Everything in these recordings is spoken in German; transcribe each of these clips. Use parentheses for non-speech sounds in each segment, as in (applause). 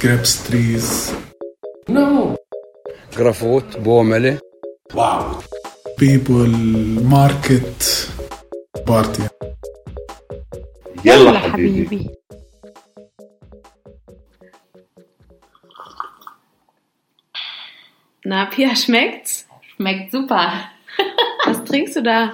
grapes trees. No. Grafot, Bomele. Wow. People, market, party. يلا حبيبي Na, Pia, schmeckt's? Schmeckt super. Was trinkst du da?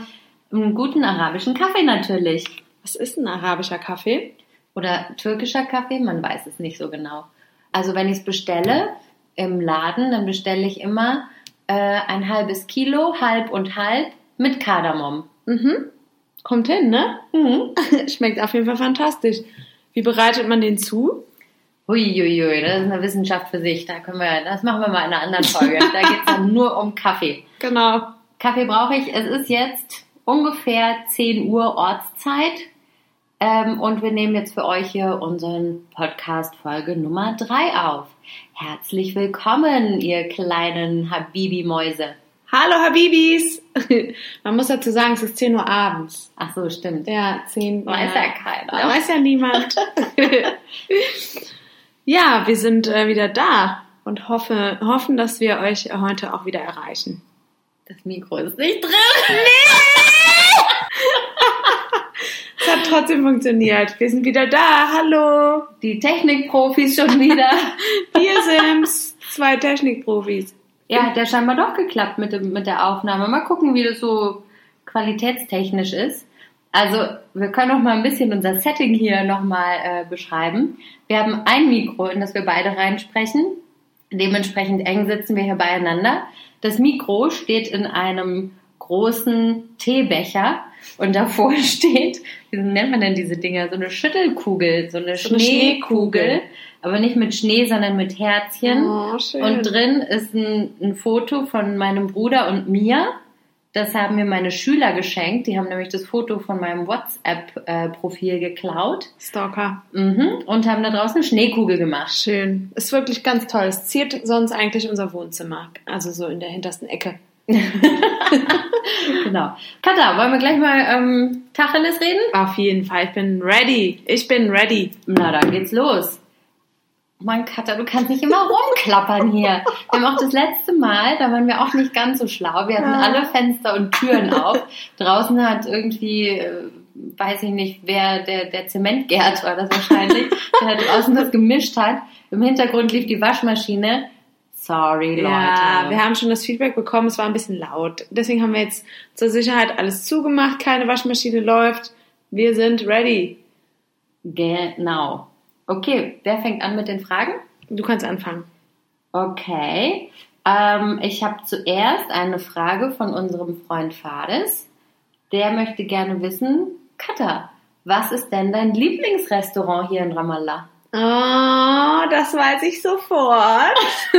Einen guten arabischen Kaffee natürlich. Was ist ein arabischer Kaffee? Oder türkischer Kaffee, man weiß es nicht so genau. Also wenn ich es bestelle im Laden, dann bestelle ich immer äh, ein halbes Kilo, halb und halb mit Kardamom. Mhm. Kommt hin, ne? Mhm. (laughs) Schmeckt auf jeden Fall fantastisch. Wie bereitet man den zu? Huiuiui, das ist eine Wissenschaft für sich. Da können wir, das machen wir mal in einer anderen Folge. (laughs) da geht es dann nur um Kaffee. Genau. Kaffee brauche ich. Es ist jetzt ungefähr 10 Uhr Ortszeit. Ähm, und wir nehmen jetzt für euch hier unseren Podcast Folge Nummer 3 auf. Herzlich willkommen, ihr kleinen Habibi-Mäuse. Hallo Habibis! (laughs) Man muss dazu sagen, es ist 10 Uhr abends. Ach so, stimmt. Ja, 10 Weiß ja keiner. Da weiß ja niemand. (laughs) ja, wir sind äh, wieder da und hoffe, hoffen, dass wir euch heute auch wieder erreichen. Das Mikro ist nicht drin. Es hat trotzdem funktioniert. Wir sind wieder da. Hallo! Die Technikprofis schon wieder. (laughs) Wir sind's. Zwei Technikprofis. ja, hat ja scheinbar doch geklappt mit, dem, mit der Aufnahme. Mal gucken, wie das so qualitätstechnisch ist. Also, wir können auch mal ein bisschen unser Setting hier nochmal äh, beschreiben. Wir haben ein Mikro, in das wir beide reinsprechen. Dementsprechend eng sitzen wir hier beieinander. Das Mikro steht in einem großen Teebecher und davor (laughs) steht, wie nennt man denn diese Dinger? So eine Schüttelkugel, so eine So eine Schneekugel, Schneekugel. aber nicht mit Schnee, sondern mit Herzchen. Oh, schön. Und drin ist ein, ein Foto von meinem Bruder und mir. Das haben mir meine Schüler geschenkt. Die haben nämlich das Foto von meinem WhatsApp-Profil geklaut Stalker. mhm. und haben da draußen eine Schneekugel gemacht. Schön. Ist wirklich ganz toll. Es ziert sonst eigentlich unser Wohnzimmer. Also so in der hintersten Ecke. (laughs) Genau. Katha, wollen wir gleich mal ähm, Tacheles reden? Auf jeden Fall. Ich bin ready. Ich bin ready. Na, dann geht's los. Mann, Katha, du kannst nicht immer rumklappern hier. Wir haben auch das letzte Mal, da waren wir auch nicht ganz so schlau. Wir hatten Ja. alle Fenster und Türen auf. Draußen hat irgendwie, äh, weiß ich nicht, wer, der, der Zementgerd war das wahrscheinlich, der da draußen das gemischt hat. Im Hintergrund lief die Waschmaschine. Sorry, Leute. Ja, wir haben schon das Feedback bekommen, es war ein bisschen laut. Deswegen haben wir jetzt zur Sicherheit alles zugemacht, keine Waschmaschine läuft. Wir sind ready. Genau. Okay, wer fängt an mit den Fragen? Du kannst anfangen. Okay. Ähm, ich habe zuerst eine Frage von unserem Freund Fades. Der möchte gerne wissen, Katha, was ist denn dein Lieblingsrestaurant hier in Ramallah? Oh, das weiß ich sofort. (laughs)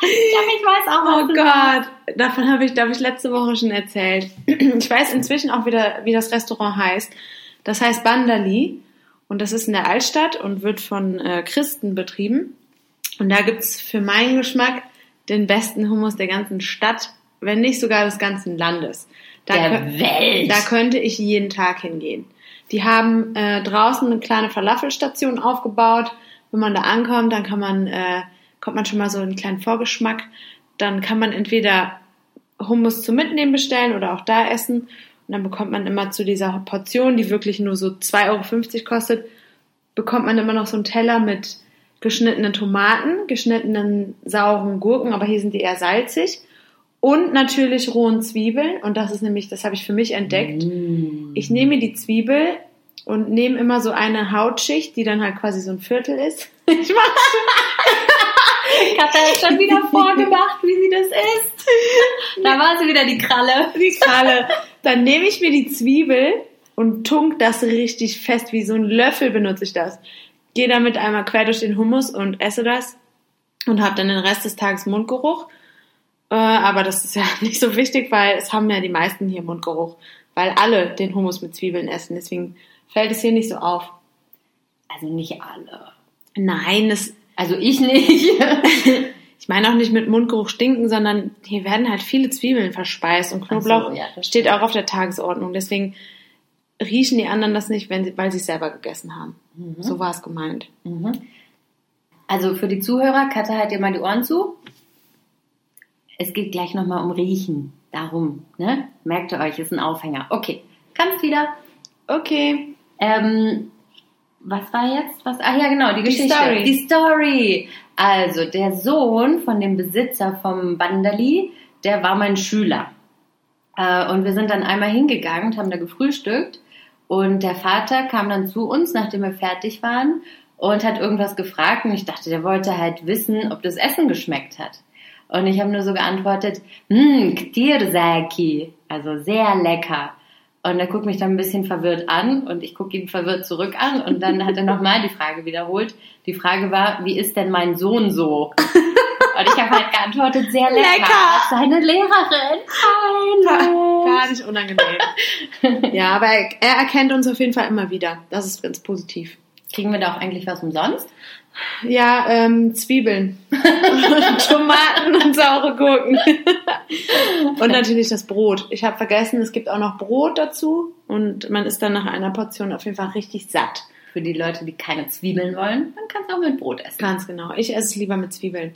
Ja, ich weiß auch Oh Gott, davon habe ich, glaube ich, letzte Woche schon erzählt. (clears throat) Ich weiß inzwischen auch wieder, wie das Restaurant heißt. Das heißt Bandali und das ist in der Altstadt und wird von äh, Christen betrieben. Und da gibt's für meinen Geschmack den besten Hummus der ganzen Stadt, wenn nicht sogar des ganzen Landes. Da Der Welt. Da könnte ich jeden Tag hingehen. Die haben äh, draußen eine kleine Falafelstation aufgebaut. Wenn man da ankommt, dann kann man, äh, kommt man schon mal so einen kleinen Vorgeschmack. Dann kann man entweder Hummus zum Mitnehmen bestellen oder auch da essen. Und dann bekommt man immer zu dieser Portion, die wirklich nur so 2,50 Euro kostet, bekommt man immer noch so einen Teller mit geschnittenen Tomaten, geschnittenen sauren Gurken, aber hier sind die eher salzig. Und natürlich rohen Zwiebeln. Und das ist nämlich, das habe ich für mich entdeckt. Ich nehme die Zwiebel und nehme immer so eine Hautschicht, die dann halt quasi so ein Viertel ist. (laughs) Ich mach Katha (laughs) hat schon wieder vorgemacht, wie sie das isst. Da war sie wieder die Kralle. die Kralle. Dann nehme ich mir die Zwiebel und tunk das richtig fest, wie so ein Löffel benutze ich das. Gehe damit einmal quer durch den Hummus und esse das und habe dann den Rest des Tages Mundgeruch. Äh, aber das ist ja (laughs) nicht so wichtig, weil es haben ja die meisten hier Mundgeruch, weil alle den Hummus mit Zwiebeln essen. Deswegen fällt es hier nicht so auf. Also nicht alle. Nein, das, Also ich nicht. (laughs) ich meine auch nicht mit Mundgeruch stinken, sondern hier werden halt viele Zwiebeln verspeist und Knoblauch so, ja, steht auch auf der Tagesordnung. Deswegen riechen die anderen das nicht, wenn sie, weil sie es selber gegessen haben. So war es gemeint. Mhm. Also für die Zuhörer, Katha, halt dir mal die Ohren zu. Es geht gleich nochmal um Riechen. Darum, ne? Merkt ihr euch, ist ein Aufhänger. Okay, kannst wieder. Okay. Ähm, was war jetzt? Was? Ah ja, genau, die Geschichte. Story. Die Story. Also, der Sohn von dem Besitzer vom Bandali, der war mein Schüler. Äh, und wir sind dann einmal hingegangen und haben da gefrühstückt. Und der Vater kam dann zu uns, nachdem wir fertig waren, und hat irgendwas gefragt. Und ich dachte, der wollte halt wissen, ob das Essen geschmeckt hat. Und ich habe nur so geantwortet, hm, ktirsaki, also sehr lecker. Und er guckt mich dann ein bisschen verwirrt an und ich gucke ihn verwirrt zurück an und dann hat er nochmal die Frage wiederholt. Die Frage war, wie ist denn mein Sohn so? Und ich habe halt geantwortet, sehr lecker. Lecker. Seine Lehrerin. Hallo. Gar nicht unangenehm. ja, aber er, er erkennt uns auf jeden Fall immer wieder. Das ist ganz positiv. Kriegen wir da auch eigentlich was umsonst? Ja, ähm, Zwiebeln. (laughs) Tomaten und saure Gurken. (laughs) und natürlich das Brot. Ich habe vergessen, es gibt auch noch Brot dazu und man ist dann nach einer Portion auf jeden Fall richtig satt. Für die Leute, die keine Zwiebeln wollen, dann kannst du auch mit Brot essen. Ganz genau. Ich esse es lieber mit Zwiebeln.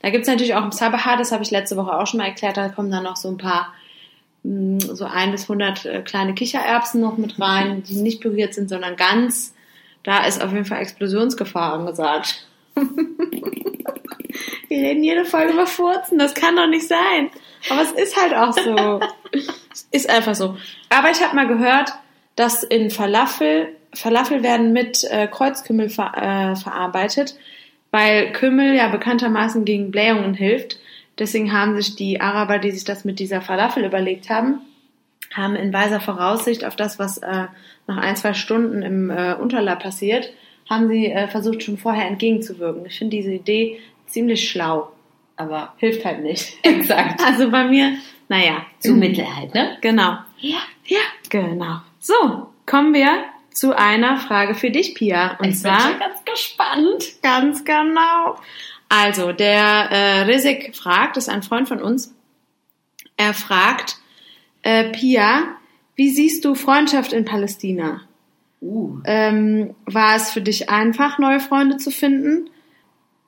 Da gibt's natürlich auch im Sabaha, das habe ich letzte Woche auch schon mal erklärt, da kommen dann noch so ein paar, mh, so ein bis hundert äh, kleine Kichererbsen noch mit rein, die nicht püriert sind, sondern ganz. Da ist auf jeden Fall Explosionsgefahr angesagt. (laughs) Wir reden jede Folge über Furzen, das kann doch nicht sein. Aber es ist halt auch so. es ist einfach so. Aber ich habe mal gehört, dass in Falafel, Falafel werden mit äh, Kreuzkümmel ver, äh, verarbeitet, weil Kümmel ja bekanntermaßen gegen Blähungen hilft. Deswegen haben sich die Araber, die sich das mit dieser Falafel überlegt haben, haben in weiser Voraussicht auf das, was äh, nach ein, zwei Stunden im äh, Unterleib passiert, haben sie äh, versucht, schon vorher entgegenzuwirken. Ich finde diese Idee ziemlich schlau, aber hilft halt nicht. (laughs) Exakt. Also bei mir, naja, Zu Mittel halt, ne? genau. Ja. Ja, genau. So, kommen wir zu einer Frage für dich, Pia. Und Ich bin zwar schon ganz gespannt. ganz genau. Also, der äh, Rizek fragt, das ist ein Freund von uns. Er fragt, äh, Pia, wie siehst du Freundschaft in Palästina? Uh. Ähm, war es für dich einfach, neue Freunde zu finden?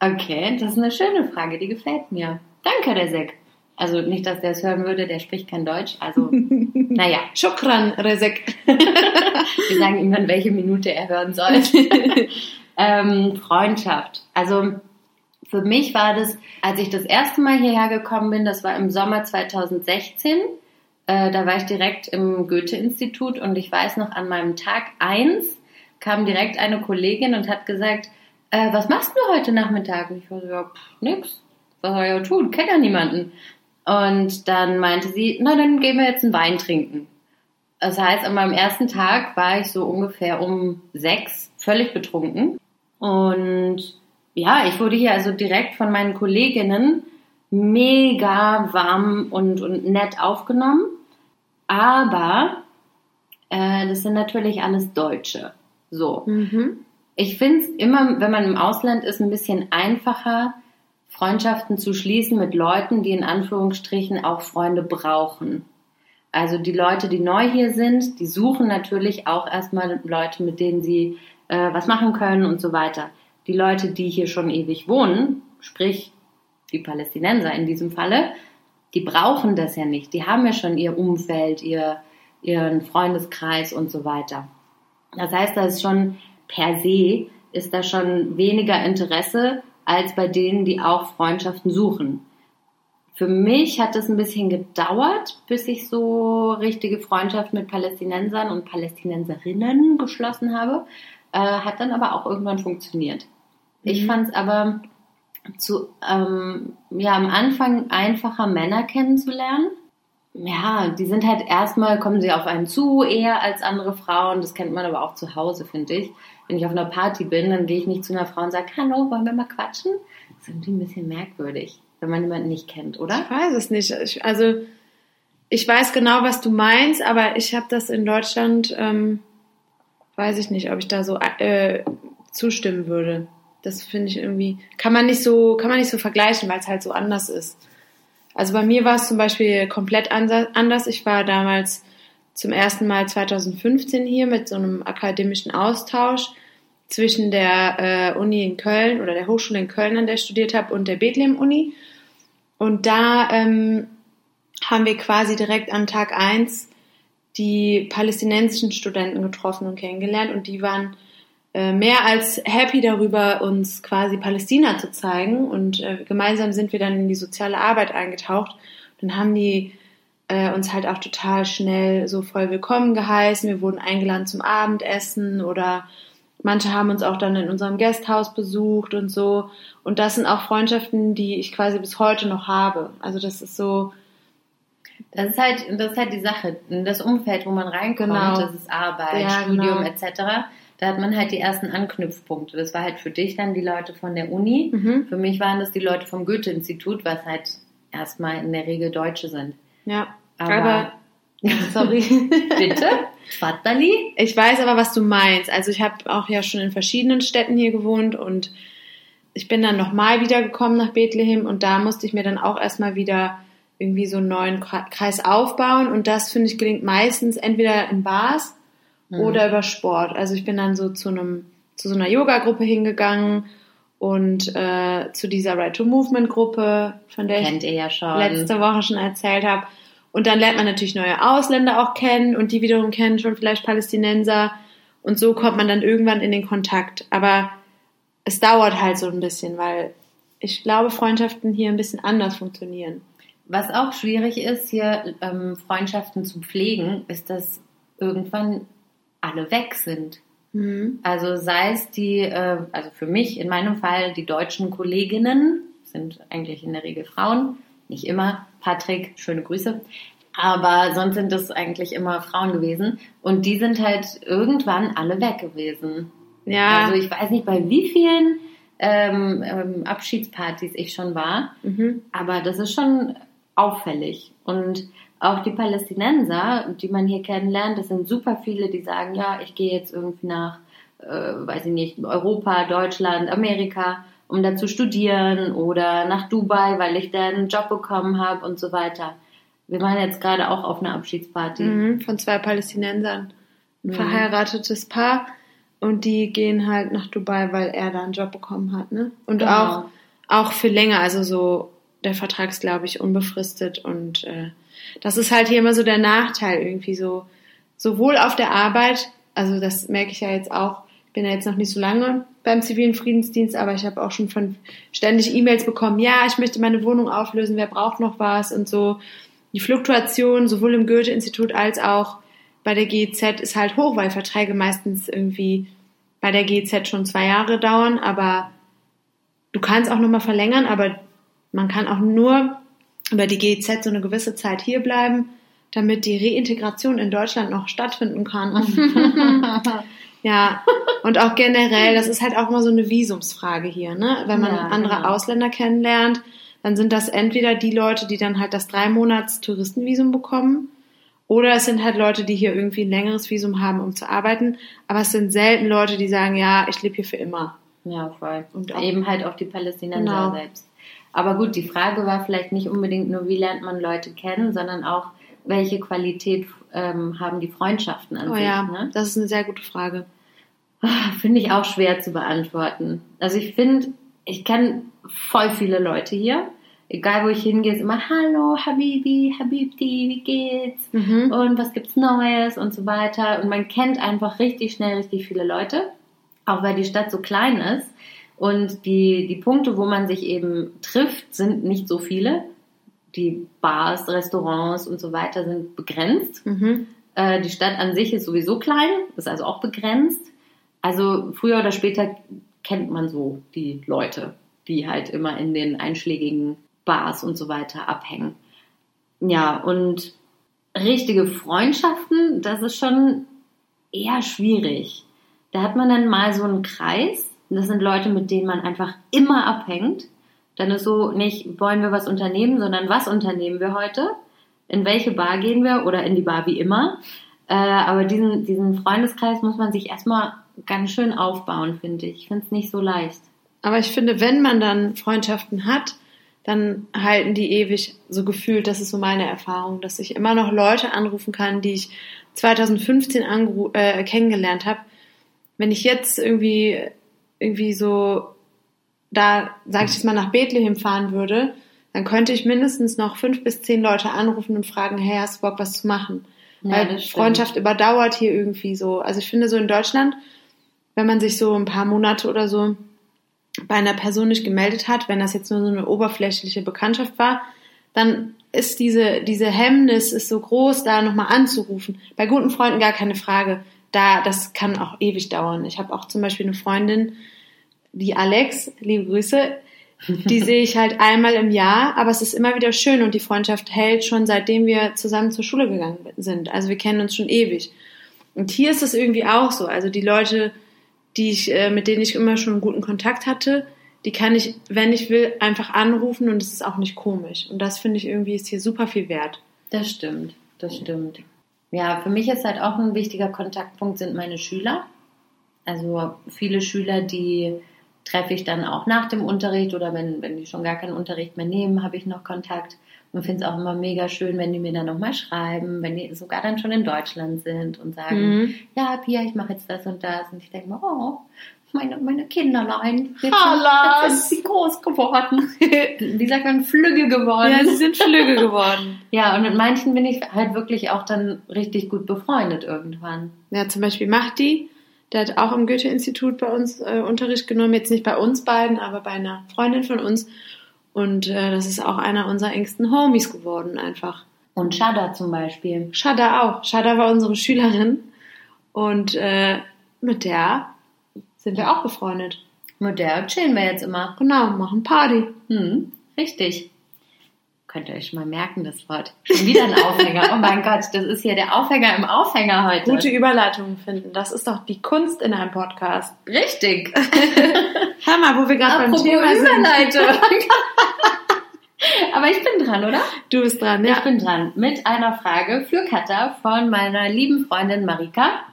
Okay, das ist eine schöne Frage, die gefällt mir. Danke, Resek. Also nicht, dass der es hören würde, der spricht kein Deutsch. Also, (laughs) naja, Shukran, Rezek. (laughs) wir sagen ihm dann, welche Minute er hören soll. (laughs) ähm, Freundschaft. Also für mich war das, als ich das erste Mal hierher gekommen bin, das war im Sommer 2016. Äh, da war ich direkt im Goethe-Institut und ich weiß noch, an meinem Tag eins kam direkt eine Kollegin und hat gesagt, äh, was machst du heute Nachmittag? Ich war so, ja, pff, nix. Was soll ich ja tun? Kennt ja niemanden. Und dann meinte sie, na, dann gehen wir jetzt einen Wein trinken. Das heißt, an meinem ersten Tag war ich so ungefähr um sechs völlig betrunken. Und ja, ich wurde hier also direkt von meinen Kolleginnen mega warm und, und nett aufgenommen. Aber äh, das sind natürlich alles Deutsche. So. Mhm. Ich finde es immer, wenn man im Ausland ist, ein bisschen einfacher, Freundschaften zu schließen mit Leuten, die in Anführungsstrichen auch Freunde brauchen. Also die Leute, die neu hier sind, die suchen natürlich auch erstmal Leute, mit denen sie äh, was machen können und so weiter. Die Leute, die hier schon ewig wohnen, sprich die Palästinenser in diesem Falle, die brauchen das ja nicht. Die haben ja schon ihr Umfeld, ihr, ihren Freundeskreis und so weiter. Das heißt, da ist schon per se, ist da schon weniger Interesse als bei denen, die auch Freundschaften suchen. Für mich hat es ein bisschen gedauert, bis ich so richtige Freundschaft mit Palästinensern und Palästinenserinnen geschlossen habe. Äh, hat dann aber auch irgendwann funktioniert. Ich Mhm. fand es aber zu, ähm, ja, am Anfang einfacher Männer kennenzulernen. Ja, die sind halt erstmal, kommen sie auf einen zu, eher als andere Frauen. Das kennt man aber auch zu Hause, finde ich. Wenn ich auf einer Party bin, dann gehe ich nicht zu einer Frau und sage, hallo, wollen wir mal quatschen? Das ist irgendwie ein bisschen merkwürdig, wenn man jemanden nicht kennt, oder? Ich weiß es nicht. Ich, also ich weiß genau, was du meinst, aber ich habe das in Deutschland, ähm, weiß ich nicht, ob ich da so äh, zustimmen würde. Das finde ich irgendwie, kann man nicht so, kann man nicht so vergleichen, weil es halt so anders ist. Also bei mir war es zum Beispiel komplett anders. Ich war damals zum ersten Mal 2015 hier mit so einem akademischen Austausch zwischen der äh, Uni in Köln oder der Hochschule in Köln, an der ich studiert habe, und der Bethlehem-Uni. Und da ähm, haben wir quasi direkt am Tag eins die palästinensischen Studenten getroffen und kennengelernt und die waren mehr als happy darüber, uns quasi Palästina zu zeigen und äh, gemeinsam sind wir dann in die soziale Arbeit eingetaucht. Dann haben die äh, uns halt auch total schnell so voll willkommen geheißen. Wir wurden eingeladen zum Abendessen oder manche haben uns auch dann in unserem Gasthaus besucht und so. Und das sind auch Freundschaften, die ich quasi bis heute noch habe. Also das ist so, Das ist halt, das ist halt die Sache. Das Umfeld, wo man reinkommt, Genau. das ist Arbeit, Ja, Studium genau. etc. Da hat man halt die ersten Anknüpfpunkte. Das war halt für dich dann die Leute von der Uni. Mhm. Für mich waren das die Leute vom Goethe-Institut, was halt erstmal in der Regel Deutsche sind. ja. Aber- Aber, (laughs) sorry. Bitte? Tfaddali? Ich weiß aber, was du meinst. Also ich habe auch ja schon in verschiedenen Städten hier gewohnt und ich bin dann nochmal wiedergekommen nach Bethlehem und da musste ich mir dann auch erstmal wieder irgendwie so einen neuen Kre- Kreis aufbauen und das finde ich gelingt meistens entweder in Bars oder über Sport. Also ich bin dann so zu einem zu so einer Yoga-Gruppe hingegangen und äh, zu dieser Right to Movement Gruppe, von der ich Kennt ihr ja letzte Woche schon erzählt habe. Und dann lernt man natürlich neue Ausländer auch kennen und die wiederum kennen schon vielleicht Palästinenser. Und so kommt man dann irgendwann in den Kontakt. Aber es dauert halt so ein bisschen, weil ich glaube, Freundschaften hier ein bisschen anders funktionieren. Was auch schwierig ist, hier ähm, Freundschaften zu pflegen, ist, dass irgendwann alle weg sind. Mhm. Also sei es die, äh, also für mich in meinem Fall die deutschen Kolleginnen, sind eigentlich in der Regel Frauen, nicht immer. Patrick, schöne Grüße. Aber sonst sind es eigentlich immer Frauen gewesen. Und die sind halt irgendwann alle weg gewesen. Ja, Also ich weiß nicht, bei wie vielen ähm, ähm, Abschiedspartys ich schon war. mhm. Aber das ist schon auffällig. Und auch die Palästinenser, die man hier kennenlernt, das sind super viele, die sagen, ja, ich gehe jetzt irgendwie nach, äh, weiß ich nicht, Europa, Deutschland, Amerika, um da zu studieren oder nach Dubai, weil ich da einen Job bekommen habe und so weiter. Wir waren jetzt gerade auch auf einer Abschiedsparty. Mhm. von zwei Palästinensern. Ein Mhm. verheiratetes Paar. Und die gehen halt nach Dubai, weil er da einen Job bekommen hat. Ne? Und Genau. auch, auch für länger. Also so, der Vertrag ist, glaube ich, unbefristet. Und äh, das ist halt hier immer so der Nachteil irgendwie so. Sowohl auf der Arbeit, also das merke ich ja jetzt auch, ich bin ja jetzt noch nicht so lange beim zivilen Friedensdienst, aber ich habe auch schon von ständig E-Mails bekommen, ja, ich möchte meine Wohnung auflösen, wer braucht noch was und so. Die Fluktuation sowohl im Goethe-Institut als auch bei der GEZ ist halt hoch, weil Verträge meistens irgendwie bei der GEZ schon zwei Jahre dauern, aber du kannst auch nochmal verlängern, aber man kann auch nur über die GEZ so eine gewisse Zeit hier bleiben, damit die Reintegration in Deutschland noch stattfinden kann. (laughs) ja, und auch generell, das ist halt auch immer so eine Visumsfrage hier, ne? Wenn man Ja, andere genau. Ausländer kennenlernt, dann sind das entweder die Leute, die dann halt das drei Monats Touristenvisum bekommen, oder es sind halt Leute, die hier irgendwie ein längeres Visum haben, um zu arbeiten. Aber es sind selten Leute, die sagen, ja, ich lebe hier für immer. Ja, voll. Und auch- eben halt auch die Palästinenser Genau. selbst. Aber gut, die Frage war vielleicht nicht unbedingt nur, wie lernt man Leute kennen, sondern auch, welche Qualität ähm, haben die Freundschaften an Oh sich. ja, Ne? das ist eine sehr gute Frage. Ah, Finde ich auch schwer zu beantworten. Also ich finde, ich kenne voll viele Leute hier. Egal wo ich hingehe, ist immer Hallo, Habibi, Habibti, wie geht's? Mhm. und was gibt's Neues und so weiter. Und man kennt einfach richtig schnell richtig viele Leute, auch weil die Stadt so klein ist. Und die, die Punkte, wo man sich eben trifft, sind nicht so viele. Die Bars, Restaurants und so weiter sind begrenzt. Mhm. Äh, die Stadt an sich ist sowieso klein, ist also auch begrenzt. Also früher oder später kennt man so die Leute, die halt immer in den einschlägigen Bars und so weiter abhängen. Ja, und richtige Freundschaften, das ist schon eher schwierig. Da hat man dann mal so einen Kreis. Das sind Leute, mit denen man einfach immer abhängt. Dann ist so nicht, wollen wir was unternehmen, sondern was unternehmen wir heute? In welche Bar gehen wir oder in die Bar wie immer? Äh, aber diesen, diesen Freundeskreis muss man sich erstmal ganz schön aufbauen, finde ich. Ich finde es nicht so leicht. Aber ich finde, wenn man dann Freundschaften hat, dann halten die ewig so gefühlt. Das ist so meine Erfahrung, dass ich immer noch Leute anrufen kann, die ich 2015 angru äh, kennengelernt habe, wenn ich jetzt irgendwie, irgendwie so da, sag ich jetzt mal, nach Bethlehem fahren würde, dann könnte ich mindestens noch fünf bis zehn Leute anrufen und fragen, hey, hast du Bock, was zu machen? Ja, Weil. Freundschaft überdauert hier irgendwie so. Also ich finde so in Deutschland, wenn man sich so ein paar Monate oder so bei einer Person nicht gemeldet hat, wenn das jetzt nur so eine oberflächliche Bekanntschaft war, dann ist diese, diese Hemmnis ist so groß, da nochmal anzurufen. Bei guten Freunden gar keine Frage. Da, das kann auch ewig dauern. Ich habe auch zum Beispiel eine Freundin, die Alex, liebe Grüße, die (laughs) sehe ich halt einmal im Jahr, aber es ist immer wieder schön und die Freundschaft hält schon seitdem wir zusammen zur Schule gegangen sind. Also wir kennen uns schon ewig. Und hier ist es irgendwie auch so. Also die Leute, die ich, äh, mit denen ich immer schon einen guten Kontakt hatte, die kann ich, wenn ich will, einfach anrufen und es ist auch nicht komisch. Und das finde ich irgendwie ist hier super viel wert. Das stimmt, das stimmt. Ja, für mich ist halt auch ein wichtiger Kontaktpunkt sind meine Schüler. Also viele Schüler, die treffe ich dann auch nach dem Unterricht oder wenn, wenn die schon gar keinen Unterricht mehr nehmen, habe ich noch Kontakt und finde es auch immer mega schön, wenn die mir dann nochmal schreiben, wenn die sogar dann schon in Deutschland sind und sagen, Mhm. ja, Pia, ich mache jetzt das und das. Und ich denke mir, oh, meine, meine Kinderlein, jetzt, Hallas. sind, jetzt sind sie groß geworden. (laughs) Wie sagt man, flügge geworden. Ja, sie sind flügge geworden. (laughs) Ja, und mit manchen bin ich halt wirklich auch dann richtig gut befreundet irgendwann. Ja, zum Beispiel Mahdi, der hat auch am Goethe-Institut bei uns äh, Unterricht genommen, jetzt nicht bei uns beiden, aber bei einer Freundin von uns. Und äh, das ist auch einer unserer engsten Homies geworden, einfach. Und Shada zum Beispiel. Shada auch. Shada war unsere Schülerin und äh, mit der sind wir auch befreundet. Mit der chillen wir jetzt immer. Genau, machen Party. Hm, richtig. Könnt ihr euch mal merken, das Wort. Schon wieder ein Aufhänger. Oh mein Gott, das ist hier der Aufhänger im Aufhänger heute. Gute Überleitungen finden, das ist doch die Kunst in einem Podcast. Richtig. (laughs) Hör mal, wo wir gerade beim Thema sind. Überleitung. (laughs) Aber ich bin dran, oder? Du bist dran, Ich ja. bin dran mit einer Frage für Katha von meiner lieben Freundin Marika.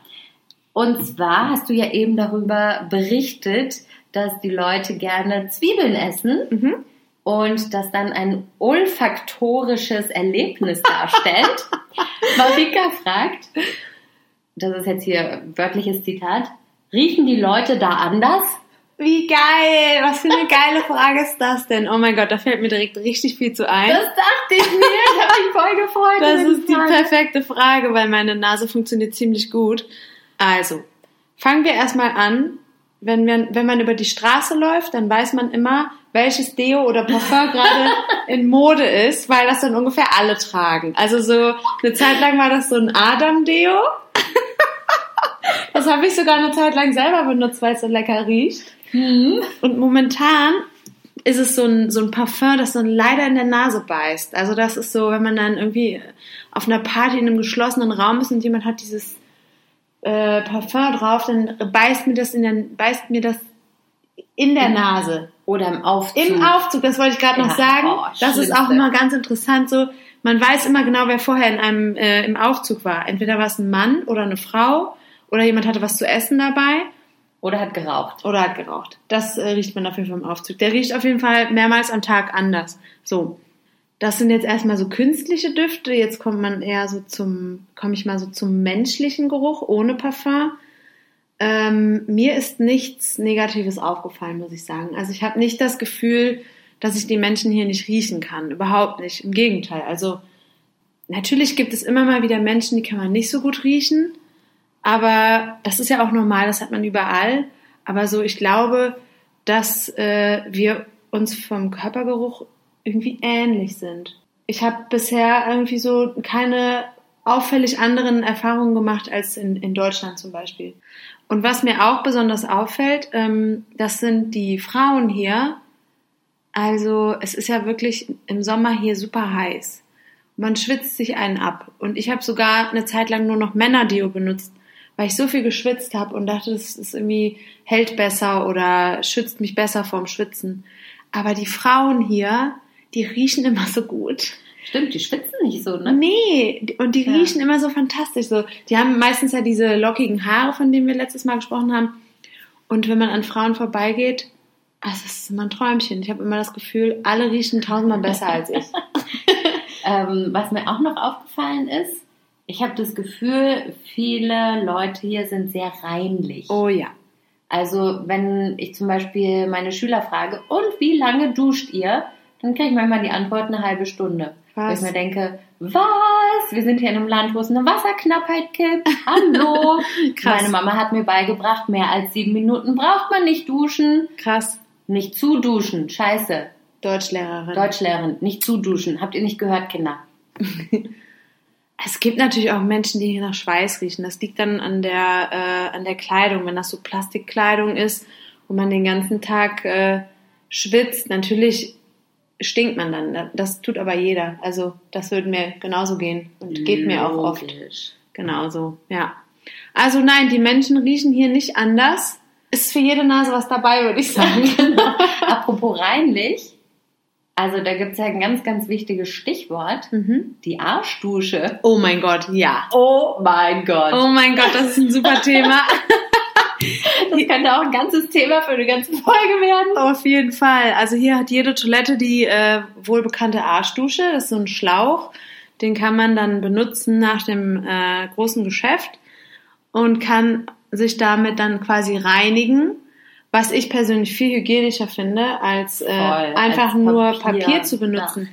Und zwar hast du ja eben darüber berichtet, dass die Leute gerne Zwiebeln essen Mhm. und das dann ein olfaktorisches Erlebnis darstellt. (laughs) Marika fragt, das ist jetzt hier wörtliches Zitat, riechen die Leute da anders? Wie geil! Was für eine geile Frage ist das denn? Oh mein Gott, da fällt mir direkt richtig viel zu ein. Das dachte ich mir, ich habe mich voll gefreut. Das ist die perfekte Frage, weil meine Nase funktioniert ziemlich gut. Also, fangen wir erstmal an. Wenn, wir, wenn man über die Straße läuft, dann weiß man immer, welches Deo oder Parfum (laughs) gerade in Mode ist, weil das dann ungefähr alle tragen. Also so eine Zeit lang war das so ein Adam-Deo. Das habe ich sogar eine Zeit lang selber benutzt, weil es so lecker riecht. Und momentan ist es so ein, so ein Parfum, das dann leider in der Nase beißt. Also das ist so, wenn man dann irgendwie auf einer Party in einem geschlossenen Raum ist und jemand hat dieses äh, Parfum drauf, dann beißt mir das in der, beißt mir das in der Nase. Oder im Aufzug. Im Aufzug, das wollte ich gerade noch Ja, sagen. oh, das ist auch immer ganz interessant so. Man weiß immer genau, wer vorher in einem äh, im Aufzug war. Entweder war es ein Mann oder eine Frau oder jemand hatte was zu essen dabei Oder hat geraucht. oder hat geraucht. Das äh, riecht man auf jeden Fall im Aufzug. Der riecht auf jeden Fall mehrmals am Tag anders. So. Das sind jetzt erstmal so künstliche Düfte. Jetzt kommt man eher so zum, komme ich mal so zum menschlichen Geruch ohne Parfum. Ähm, mir ist nichts Negatives aufgefallen, muss ich sagen. Also ich habe nicht das Gefühl, dass ich die Menschen hier nicht riechen kann. Überhaupt nicht. Im Gegenteil. Also natürlich gibt es immer mal wieder Menschen, die kann man nicht so gut riechen. Aber das ist ja auch normal, das hat man überall. Aber so, ich glaube, dass äh, wir uns vom Körpergeruch irgendwie ähnlich sind. Ich habe bisher irgendwie so keine auffällig anderen Erfahrungen gemacht als in, in Deutschland zum Beispiel. Und was mir auch besonders auffällt, ähm, das sind die Frauen hier. Also es ist ja wirklich im Sommer hier super heiß. Man schwitzt sich einen ab. Und ich habe sogar eine Zeit lang nur noch Männerdeo benutzt, weil ich so viel geschwitzt habe und dachte, das ist irgendwie hält besser oder schützt mich besser vorm Schwitzen. Aber die Frauen hier, die riechen immer so gut. Stimmt, die schwitzen nicht so, ne? Nee, und die Ja. riechen immer so fantastisch. So, die haben meistens ja diese lockigen Haare, von denen wir letztes Mal gesprochen haben. Und wenn man an Frauen vorbeigeht, ah, das ist immer ein Träumchen. Ich habe immer das Gefühl, alle riechen tausendmal besser als ich. (laughs) (laughs) Ähm, was mir auch noch aufgefallen ist, Ich habe das Gefühl, viele Leute hier sind sehr reinlich. Oh ja. Also wenn ich zum Beispiel meine Schüler frage, und wie lange duscht ihr? Dann kriege ich manchmal die Antwort eine halbe Stunde. Was? Wo ich mir denke, was? Wir sind hier in einem Land, wo es eine Wasserknappheit gibt. Hallo. (laughs) Krass. Meine Mama hat mir beigebracht, mehr als sieben Minuten braucht man nicht duschen. Krass. Nicht zu duschen. Scheiße. Deutschlehrerin. Deutschlehrerin, nicht zu duschen. Habt ihr nicht gehört, Kinder? (laughs) Es gibt natürlich auch Menschen, die hier nach Schweiß riechen. Das liegt dann an der, äh, an der Kleidung. Wenn das so Plastikkleidung ist und man den ganzen Tag äh, schwitzt, natürlich stinkt man dann. Das tut aber jeder. Also das würde mir genauso gehen und geht mir auch oft genauso. Ja. Also nein, die Menschen riechen hier nicht anders. Ist für jede Nase was dabei, würde ich sagen. (laughs) Genau. Apropos reinlich. Also da gibt's ja ein ganz, ganz wichtiges Stichwort. Mhm. Die Arschdusche. Oh mein Gott, ja. Oh mein Gott. Oh mein Gott, das ist ein super Thema. (laughs) Das könnte auch ein ganzes Thema für eine ganze Folge werden. Auf jeden Fall. Also hier hat jede Toilette die äh, wohlbekannte Arschdusche. Das ist so ein Schlauch. Den kann man dann benutzen nach dem äh, großen Geschäft und kann sich damit dann quasi reinigen. Was ich persönlich viel hygienischer finde, als äh, Voll, einfach als nur Papier. Papier zu benutzen.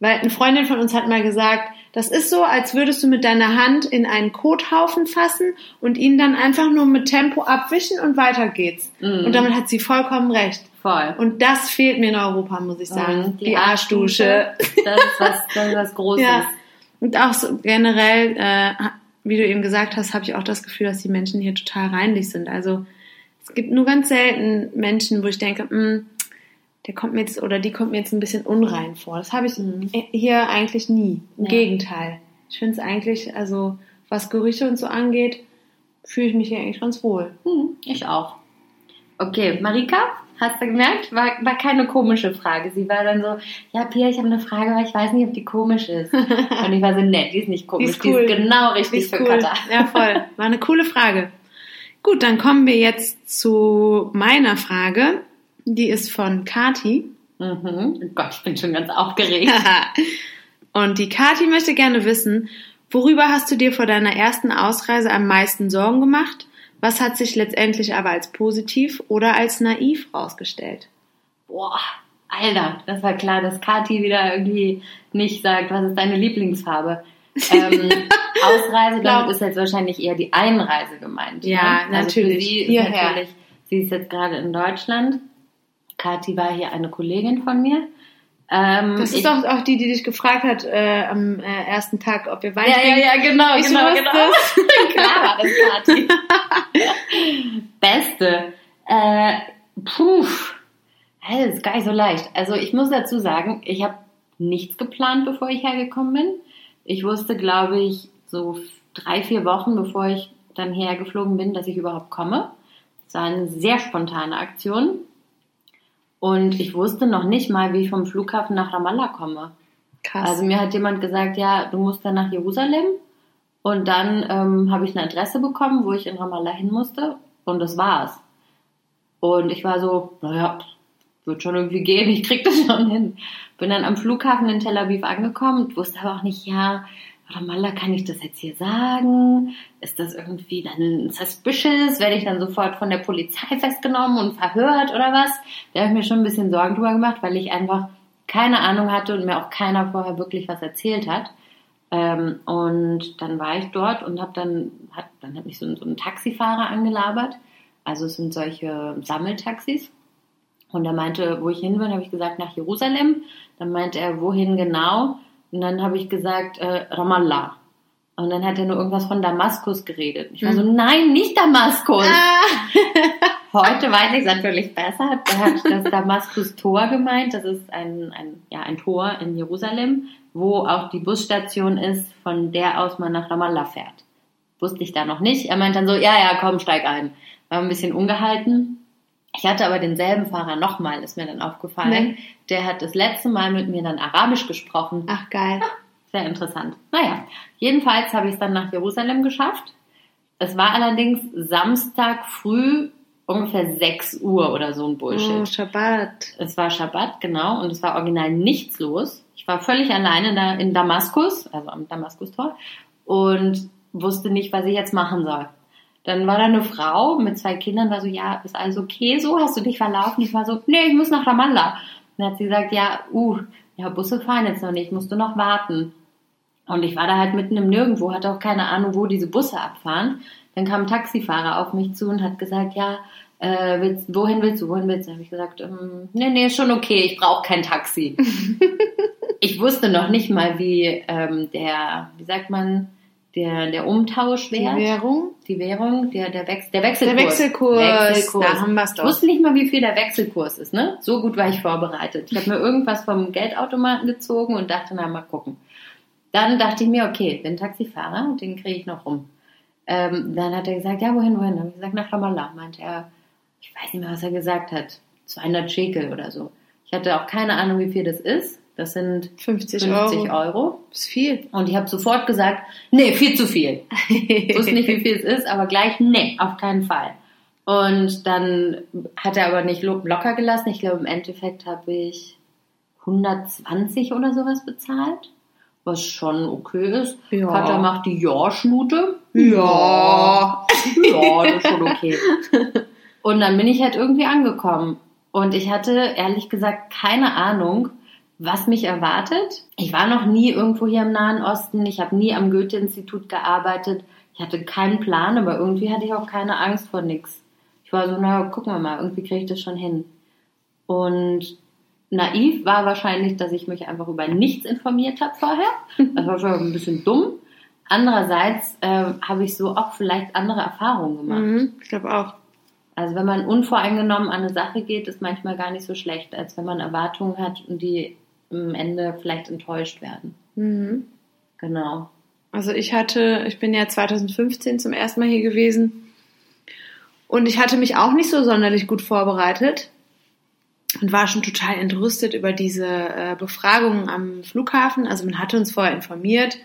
Weil eine Freundin von uns hat mal gesagt, das ist so, als würdest du mit deiner Hand in einen Kothaufen fassen und ihn dann einfach nur mit Tempo abwischen und weiter geht's. Mhm. Und damit hat sie vollkommen recht. Voll. Und das fehlt mir in Europa, muss ich sagen. Mhm, die, Arschdusche. Das ist was, das ist was Großes. Ja. Und auch so generell, äh, wie du eben gesagt hast, habe ich auch das Gefühl, dass die Menschen hier total reinlich sind. Also es gibt nur ganz selten Menschen, wo ich denke, "Mm, der kommt mir jetzt oder die kommt mir jetzt ein bisschen unrein vor. Das habe ich hier eigentlich nie. Im Mhm. Ja. Gegenteil. Ich finde es eigentlich, also was Gerüche und so angeht, fühle ich mich hier eigentlich ganz wohl. Hm, ich auch. Okay, Marika, hast du gemerkt? War, war keine komische Frage. Sie war dann so, ja, Pia, ich habe eine Frage, aber ich weiß nicht, ob die komisch ist. (laughs) Und ich war so, nett, die ist nicht komisch, die ist, cool. genau Die richtig ist für cool. Katha. Ja, voll. War eine coole Frage. Gut, dann kommen wir jetzt zu meiner Frage. Die ist von Kati. Mhm. Oh Gott, ich bin schon ganz aufgeregt. (laughs) Und die Kati möchte gerne wissen, worüber hast du dir vor deiner ersten Ausreise am meisten Sorgen gemacht? Was hat sich letztendlich aber als positiv oder als naiv rausgestellt? Boah, Alter, das war klar, dass Kati wieder irgendwie nicht sagt, was ist deine Lieblingsfarbe. Ähm, (laughs) Ausreise, damit ist jetzt wahrscheinlich eher die Einreise gemeint. Ja, ne? Also natürlich. Hierher. natürlich, sie ist jetzt gerade in Deutschland. Kati war hier eine Kollegin von mir. Ähm, Das ist doch auch die, die dich gefragt hat äh, am äh, ersten Tag, ob wir Wein Ja, ja, trinken. ja, genau, Ich genau, wusste genau. (laughs) Klar war das Kati. (laughs) Beste. Äh, puh. Das ist gar nicht so leicht. Also ich muss dazu sagen, ich habe nichts geplant, bevor ich hergekommen bin. Ich wusste, glaube ich, so drei, vier Wochen, bevor ich dann hierher geflogen bin, dass ich überhaupt komme. Es war eine sehr spontane Aktion. Und ich wusste noch nicht mal, wie ich vom Flughafen nach Ramallah komme. Krass. Also mir hat jemand gesagt, ja, du musst dann nach Jerusalem. Und dann ähm, habe ich eine Adresse bekommen, wo ich in Ramallah hin musste. Und das war's. Und ich war so, naja, wird schon irgendwie gehen, ich krieg das schon hin. Bin dann am Flughafen in Tel Aviv angekommen und wusste aber auch nicht, ja, Ramallah, kann ich das jetzt hier sagen? Ist das irgendwie dann suspicious? Werde ich dann sofort von der Polizei festgenommen und verhört oder was? Da habe ich mir schon ein bisschen Sorgen drüber gemacht, weil ich einfach keine Ahnung hatte und mir auch keiner vorher wirklich was erzählt hat. Ähm, und dann war ich dort und habe dann, hat, dann hat mich so ein, so ein Taxifahrer angelabert. Also es sind solche Sammeltaxis. Und er meinte, wo ich hin bin, habe ich gesagt, nach Jerusalem. Dann meinte er, wohin genau? Und dann habe ich gesagt, äh, Ramallah. Und dann hat er nur irgendwas von Damaskus geredet. Ich war so, nein, nicht Damaskus. (laughs) Heute weiß ich es natürlich besser. Da hat das Damaskus-Tor gemeint. Das ist ein, ein, ja, ein Tor in Jerusalem, wo auch die Busstation ist, von der aus man nach Ramallah fährt. Wusste ich da noch nicht. Er meint dann so, ja, ja, komm, steig ein. War ein bisschen ungehalten. Ich hatte aber denselben Fahrer nochmal, ist mir dann aufgefallen. Nee. Der hat das letzte Mal mit mir dann Arabisch gesprochen. Ach, geil. Sehr interessant. Naja, jedenfalls habe ich es dann nach Jerusalem geschafft. Es war allerdings Samstag früh ungefähr 6 Uhr oder so ein Bullshit. Oh, Shabbat. Es war Schabbat, genau, und es war original nichts los. Ich war völlig alleine da in Damaskus, also am Damaskustor. und wusste nicht, was ich jetzt machen soll. Dann war da eine Frau mit zwei Kindern, war so, ja, ist alles okay so? Hast du dich verlaufen? Ich war so, nee, ich muss nach Ramallah. Dann hat sie gesagt, ja, uh, ja, Busse fahren jetzt noch nicht, musst du noch warten. Und ich war da halt mitten im Nirgendwo, hatte auch keine Ahnung, wo diese Busse abfahren. Dann kam ein Taxifahrer auf mich zu und hat gesagt, ja, äh, willst, wohin willst du, wohin willst du? Habe ich gesagt, ähm, nee, nee, ist schon okay, ich brauche kein Taxi. (laughs) ich wusste noch nicht mal, wie ähm, der, wie sagt man, der, der Umtauschwert, Die Währung? die Währung, der, der, Wechs der Wechselkurs. Der Wechselkurs, Wechselkurs. da haben wir's Ich doch. wusste nicht mal, wie viel der Wechselkurs ist, ne? So gut war ich vorbereitet. Ich habe mir irgendwas vom Geldautomaten gezogen und dachte, na, mal gucken. Dann dachte ich mir, okay, den Taxifahrer, den kriege ich noch rum. Ähm, dann hat er gesagt, ja, wohin, wohin? Dann habe ich gesagt, nach Ramallah. Meinte er, ich weiß nicht mehr, was er gesagt hat. 200 Shekel oder so. Ich hatte auch keine Ahnung, wie viel das ist. Das sind 50, 50 Euro. Euro. Das ist viel. Und ich habe sofort gesagt, nee, viel zu viel. Ich wusste nicht, wie viel es ist, aber gleich, nee, auf keinen Fall. Und dann hat er aber nicht lo- locker gelassen. Ich glaube, im Endeffekt habe ich 120 oder sowas bezahlt, was schon okay ist. Ja. Katja macht die Ja-Schnute. Ja. Ja, das ist schon okay. Und dann bin ich halt irgendwie angekommen. Und ich hatte ehrlich gesagt keine Ahnung, was mich erwartet. Ich war noch nie irgendwo hier im Nahen Osten. Ich habe nie am Goethe-Institut gearbeitet. Ich hatte keinen Plan, aber irgendwie hatte ich auch keine Angst vor nix. Ich war so, na, gucken wir mal, irgendwie kriege ich das schon hin. Und naiv war wahrscheinlich, dass ich mich einfach über nichts informiert habe vorher. (laughs) Das war schon ein bisschen dumm. Andererseits äh, habe ich so auch vielleicht andere Erfahrungen gemacht. Mhm, ich glaube auch. Also wenn man unvoreingenommen an eine Sache geht, ist manchmal gar nicht so schlecht, als wenn man Erwartungen hat und die am Ende vielleicht enttäuscht werden. Mhm. Genau. Also ich hatte, ich bin ja 2015 zum ersten Mal hier gewesen und ich hatte mich auch nicht so sonderlich gut vorbereitet und war schon total entrüstet über diese äh, Befragungen am Flughafen. Also man hatte uns vorher informiert.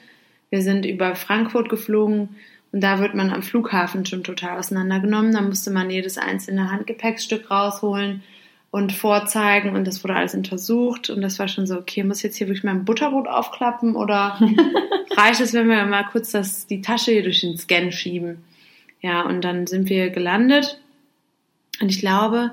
Wir sind über Frankfurt geflogen und da wird man am Flughafen schon total auseinandergenommen. Da musste man jedes einzelne Handgepäckstück rausholen und vorzeigen und das wurde alles untersucht und das war schon so, okay, muss ich jetzt hier wirklich mein Butterbrot aufklappen oder (laughs) reicht es, wenn wir mal kurz das, die Tasche hier durch den Scan schieben? Ja, und dann sind wir gelandet und ich glaube,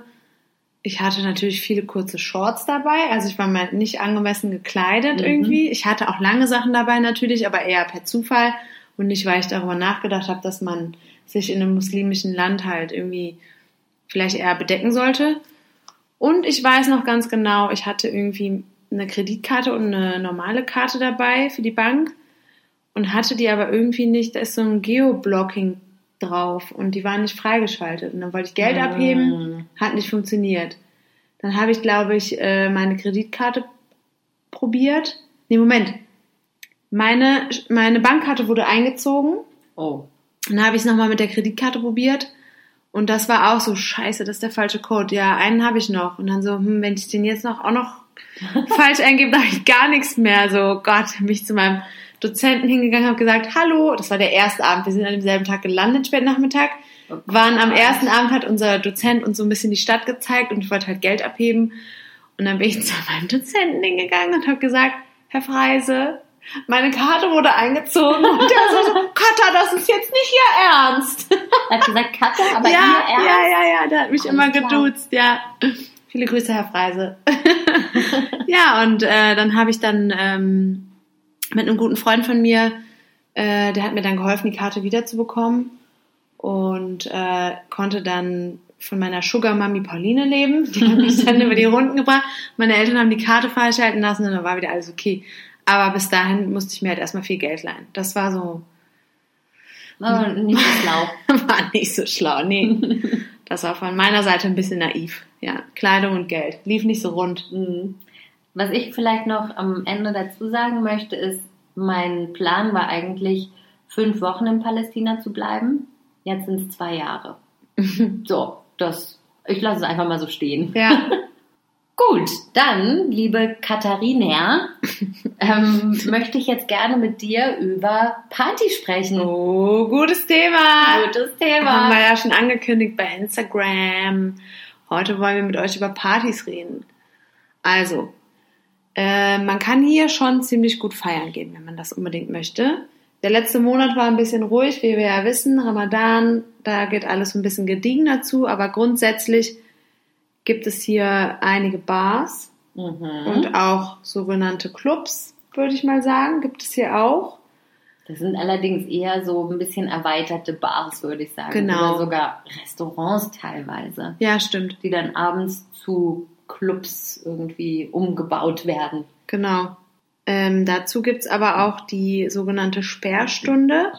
ich hatte natürlich viele kurze Shorts dabei, also ich war mal nicht angemessen gekleidet Mhm. irgendwie. Ich hatte auch lange Sachen dabei natürlich, aber eher per Zufall und nicht, weil ich darüber nachgedacht habe, dass man sich in einem muslimischen Land halt irgendwie vielleicht eher bedecken sollte. Und ich weiß noch ganz genau, ich hatte irgendwie eine Kreditkarte und eine normale Karte dabei für die Bank und hatte die aber irgendwie nicht, da ist so ein Geoblocking drauf und die waren nicht freigeschaltet. Und dann wollte ich Geld Ah. abheben, hat nicht funktioniert. Dann habe ich, glaube ich, äh, meine Kreditkarte probiert. Nee, Moment. Meine, meine Bankkarte wurde eingezogen Oh. dann habe ich es nochmal mit der Kreditkarte probiert. Und das war auch so, scheiße, das ist der falsche Code. Ja, einen habe ich noch. Und dann so, hm, wenn ich den jetzt noch auch noch (laughs) falsch eingebe, dann habe ich gar nichts mehr. So, Gott, bin ich zu meinem Dozenten hingegangen, habe gesagt, hallo, das war der erste Abend. Wir sind an demselben Tag gelandet, spät Nachmittag. Waren am ersten Abend hat unser Dozent uns so ein bisschen die Stadt gezeigt und ich wollte halt Geld abheben. Und dann bin ich zu meinem Dozenten hingegangen und habe gesagt, Herr Freise, meine Karte wurde eingezogen. Und der so, (laughs) Katha, das ist jetzt nicht Ihr Ernst. Er hat gesagt, Katja, aber ja, ihr Ernst? ja, ja, ja, der hat mich Alles immer klar. geduzt, ja. Viele Grüße, Herr Freise. (laughs) ja, und äh, dann habe ich dann ähm, mit einem guten Freund von mir, äh, der hat mir dann geholfen, die Karte wiederzubekommen und äh, konnte dann von meiner Sugar Mami Pauline leben. Die hat mich dann (laughs) über die Runden gebracht. Meine Eltern haben die Karte freischalten lassen und dann war wieder alles okay. Aber bis dahin musste ich mir halt erstmal viel Geld leihen. Das war so, Aber nicht so schlau. (laughs) war nicht so schlau, nee. Das war von meiner Seite ein bisschen naiv. Ja, Kleidung und Geld. Lief nicht so rund. Mhm. Was ich vielleicht noch am Ende dazu sagen möchte, ist, mein Plan war eigentlich, fünf Wochen in Palästina zu bleiben. Jetzt sind es zwei Jahre. (laughs) so, das, ich lasse es einfach mal so stehen. Ja. (laughs) Gut, dann, liebe Katharina, (laughs) ähm, möchte ich jetzt gerne mit dir über Party sprechen. Oh, gutes Thema. Gutes Haben Thema. wir ja schon angekündigt bei Instagram. Heute wollen wir mit euch über Partys reden. Also, äh, man kann hier schon ziemlich gut feiern gehen, wenn man das unbedingt möchte. Der letzte Monat war ein bisschen ruhig, wie wir ja wissen. Ramadan, da geht alles ein bisschen gediegener zu, aber grundsätzlich gibt es hier einige Bars Mhm. und auch sogenannte Clubs, würde ich mal sagen, gibt es hier auch. Das sind allerdings eher so ein bisschen erweiterte Bars, würde ich sagen. Genau. Oder sogar Restaurants teilweise, Ja, stimmt, die dann abends zu Clubs irgendwie umgebaut werden. genau. Ähm, dazu gibt's aber auch die sogenannte Sperrstunde.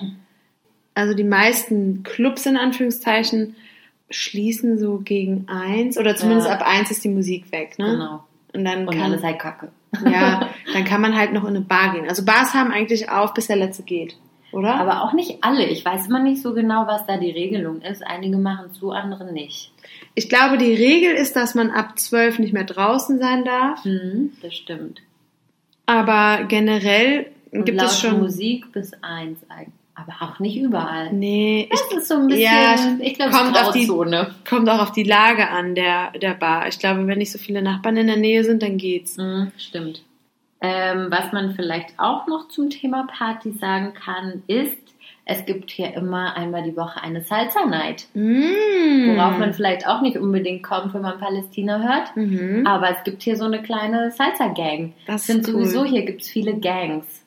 Also die meisten Clubs in Anführungszeichen schließen so gegen eins oder zumindest Ja. ab eins ist die Musik weg. Ne? Genau. Und dann Und kann dann ist halt Kacke. ja, (laughs) dann kann man halt noch in eine Bar gehen. Also Bars haben eigentlich auf, bis der letzte geht, oder? Aber auch nicht alle. Ich weiß immer nicht so genau, was da die Regelung ist. Einige machen zu, andere nicht. ich glaube, die Regel ist, dass man ab zwölf nicht mehr draußen sein darf. Mhm, das stimmt. Aber generell Und gibt es schon. Musik bis eins eigentlich. Aber auch nicht überall. Nee, ich, Das ist so ein bisschen, Ja, ich glaube, kommt auf die- Grauzone. kommt auch auf die Lage an der, der Bar. Ich glaube, wenn nicht so viele Nachbarn in der Nähe sind, dann geht's. Mhm, stimmt. Ähm, was man vielleicht auch noch zum Thema Party sagen kann, ist, es gibt hier immer einmal die Woche eine Salsa Night. Mm. Worauf man vielleicht auch nicht unbedingt kommt, wenn man Palästina hört. Mhm. Aber es gibt hier so eine kleine Salsa-Gang. Das Ich finde ist cool. sowieso, hier gibt es viele Gangs.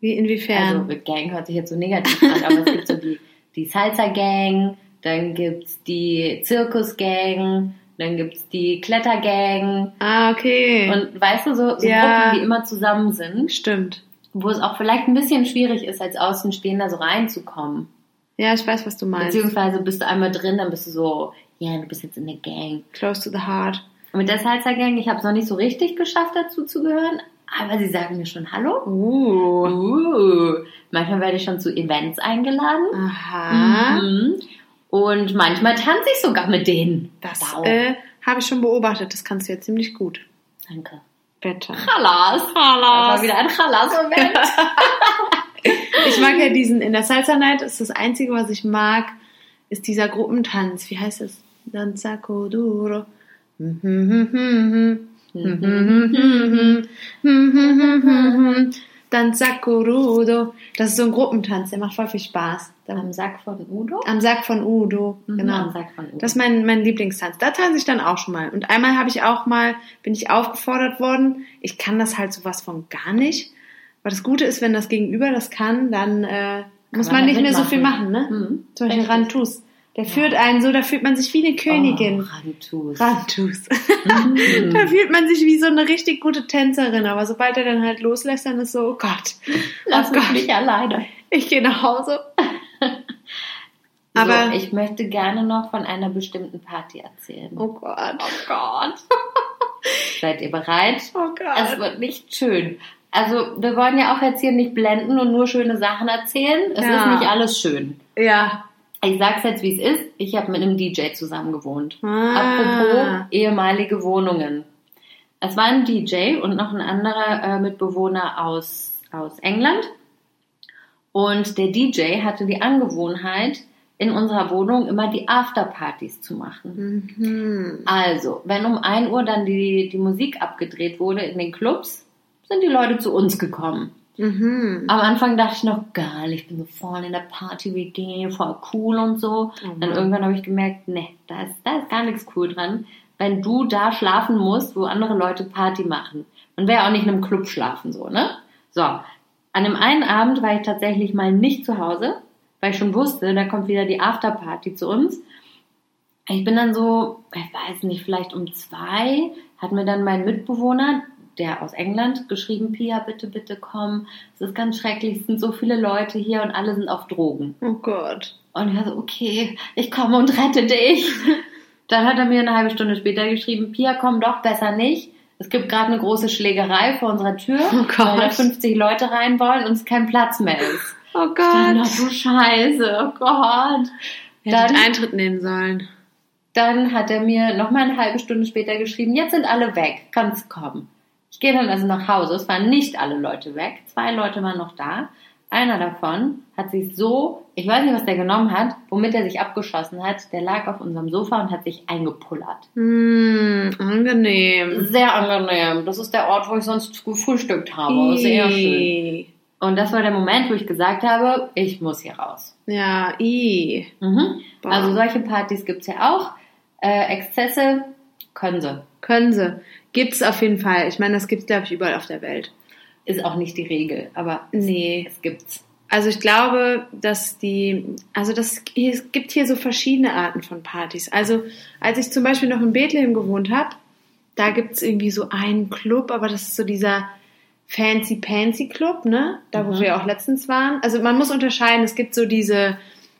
Wie inwiefern? Also Gang hört sich jetzt so negativ an, aber es gibt so die, die Salsa-Gang, dann gibt's die Zirkus-Gang, dann gibt's die Kletter-Gang. ah, okay. Und weißt du, so, so Ja. Gruppen, die immer zusammen sind, Stimmt. wo es auch vielleicht ein bisschen schwierig ist, als Außenstehender so reinzukommen. Ja, ich weiß, was du meinst. Beziehungsweise bist du einmal drin, dann bist du so, ja, du bist jetzt in der Gang. Close to the heart. Und mit der Salsa-Gang, ich habe es noch nicht so richtig geschafft, dazu zu gehören, aber sie sagen mir schon Hallo. Uh. Uh, manchmal werde ich schon zu Events eingeladen. Aha. Mhm. Und manchmal tanze ich sogar mit denen. Das Wow. äh, habe ich schon beobachtet. Das kannst du ja ziemlich gut. Danke. Bitte. Chalas. Das war wieder ein Chalas-Moment. (laughs) Ich mag ja diesen, in der Salsa Night ist das Einzige, was ich mag, ist dieser Gruppentanz. Wie heißt es? Danza Coduro. Danza Corudo. Das ist so ein Gruppentanz, der macht voll viel Spaß. Am Sack von Udo? Am Sack von Udo, Mhm, genau. Am Sack von Udo. Das ist mein, mein Lieblingstanz. Da tanze ich dann auch schon mal. Und einmal habe ich auch mal, bin ich aufgefordert worden. Ich kann das halt sowas von gar nicht. Aber das Gute ist, wenn das Gegenüber das kann, dann äh, muss man man nicht halt mehr so viel mitmachen. machen, ne? Mhm, Zum Beispiel richtig. Rantus. Der führt einen so, da fühlt man sich wie eine Königin. Oh, Rantus. Rantus. Mhm. (laughs) da fühlt man sich wie so eine richtig gute Tänzerin. Aber sobald er dann halt loslässt, dann ist so, oh Gott, Lass oh mich Gott, nicht alleine. ich gehe nach Hause. (laughs) Aber- so, ich möchte gerne noch von einer bestimmten Party erzählen. Oh Gott. Oh Gott. (laughs) Seid ihr bereit? Oh Gott. Es wird nicht schön. Also, wir wollen ja auch jetzt hier nicht blenden und nur schöne Sachen erzählen. Es Ja. ist nicht alles schön. ja. Ich sag's jetzt, wie es ist. Ich habe mit einem DJ zusammen gewohnt. Ah. Apropos ehemalige Wohnungen. Es war ein DJ und noch ein anderer äh, Mitbewohner aus, aus England. Und der DJ hatte die Angewohnheit, in unserer Wohnung immer die Afterpartys zu machen. Mhm. Also, wenn um 1 Uhr dann die, die Musik abgedreht wurde in den Clubs, sind die Leute zu uns gekommen. Mhm. Am Anfang dachte ich noch, geil, ich bin so voll in der Party-WG, voll cool und so. Oh dann irgendwann habe ich gemerkt, nee, da ist, da ist gar nichts cool dran, wenn du da schlafen musst, wo andere Leute Party machen. Man wäre auch nicht in einem Club schlafen, so, ne? So, an dem einen Abend war ich tatsächlich mal nicht zu Hause, weil ich schon wusste, da kommt wieder die Afterparty zu uns. Ich bin dann so, ich weiß nicht, vielleicht um zwei, hat mir dann mein Mitbewohner, der aus England, geschrieben, Pia, bitte, bitte komm. Es ist ganz schrecklich, es sind so viele Leute hier und alle sind auf Drogen. Oh Gott. Und ich so, okay, ich komme und rette dich. Dann hat er mir eine halbe Stunde später geschrieben, Pia, komm doch besser nicht. Es gibt gerade eine große Schlägerei vor unserer Tür, Oh Gott. weil da 50 Leute rein wollen und es kein Platz mehr ist. Oh Gott. oh, du Scheiße, oh Gott. Dann- Eintritt nehmen sollen. Dann hat er mir noch mal eine halbe Stunde später geschrieben, jetzt sind alle weg, kannst kommen. Ich gehe dann also nach Hause. Es waren nicht alle Leute weg. Zwei Leute waren noch da. Einer davon hat sich so, ich weiß nicht, was der genommen hat, womit er sich abgeschossen hat. Der lag auf unserem Sofa und hat sich eingepullert. Hm, angenehm. Sehr angenehm. Das ist der Ort, wo ich sonst gefrühstückt habe. Sehr schön. Und das war der Moment, wo ich gesagt habe, ich muss hier raus. Ja, i. Mhm. Also solche Partys gibt's ja auch. Äh, Exzesse können sie. Können sie. Gibt's auf jeden Fall. Ich meine, das gibt's, glaube ich, überall auf der Welt. Ist auch nicht die Regel, aber Nee. es gibt's. Also ich glaube, dass die, also das, es gibt hier so verschiedene Arten von Partys. Also als ich zum Beispiel noch in Bethlehem gewohnt habe, da gibt's irgendwie so einen Club, aber das ist so dieser Fancy Pansy Club, ne? Da wo Mhm. wir auch letztens waren. Also man muss unterscheiden, es gibt so diese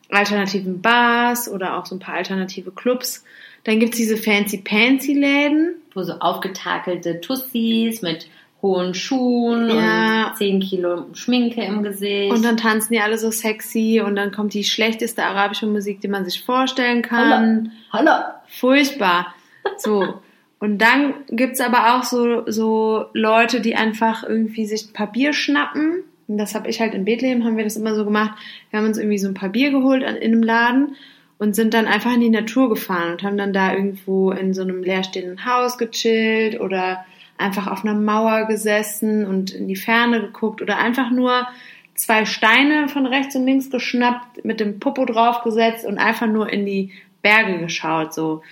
alternativen Bars oder auch so ein paar alternative Clubs. Dann gibt's diese Fancy Pansy Läden. Wo so aufgetakelte Tussis mit hohen Schuhen Ja. und 10 Kilo Schminke im Gesicht. Und dann tanzen die alle so sexy und dann kommt die schlechteste arabische Musik, die man sich vorstellen kann. Hallo. Furchtbar. So. Und dann gibt's aber auch so, so Leute, die einfach irgendwie sich Bier schnappen. Und das habe ich halt in Bethlehem, haben wir das immer so gemacht. Wir haben uns irgendwie so ein paar Bier geholt an, in einem Laden und sind dann einfach in die Natur gefahren und haben dann da irgendwo in so einem leerstehenden Haus gechillt oder einfach auf einer Mauer gesessen und in die Ferne geguckt oder einfach nur zwei Steine von rechts und links geschnappt, mit dem Popo draufgesetzt und einfach nur in die Berge geschaut, so.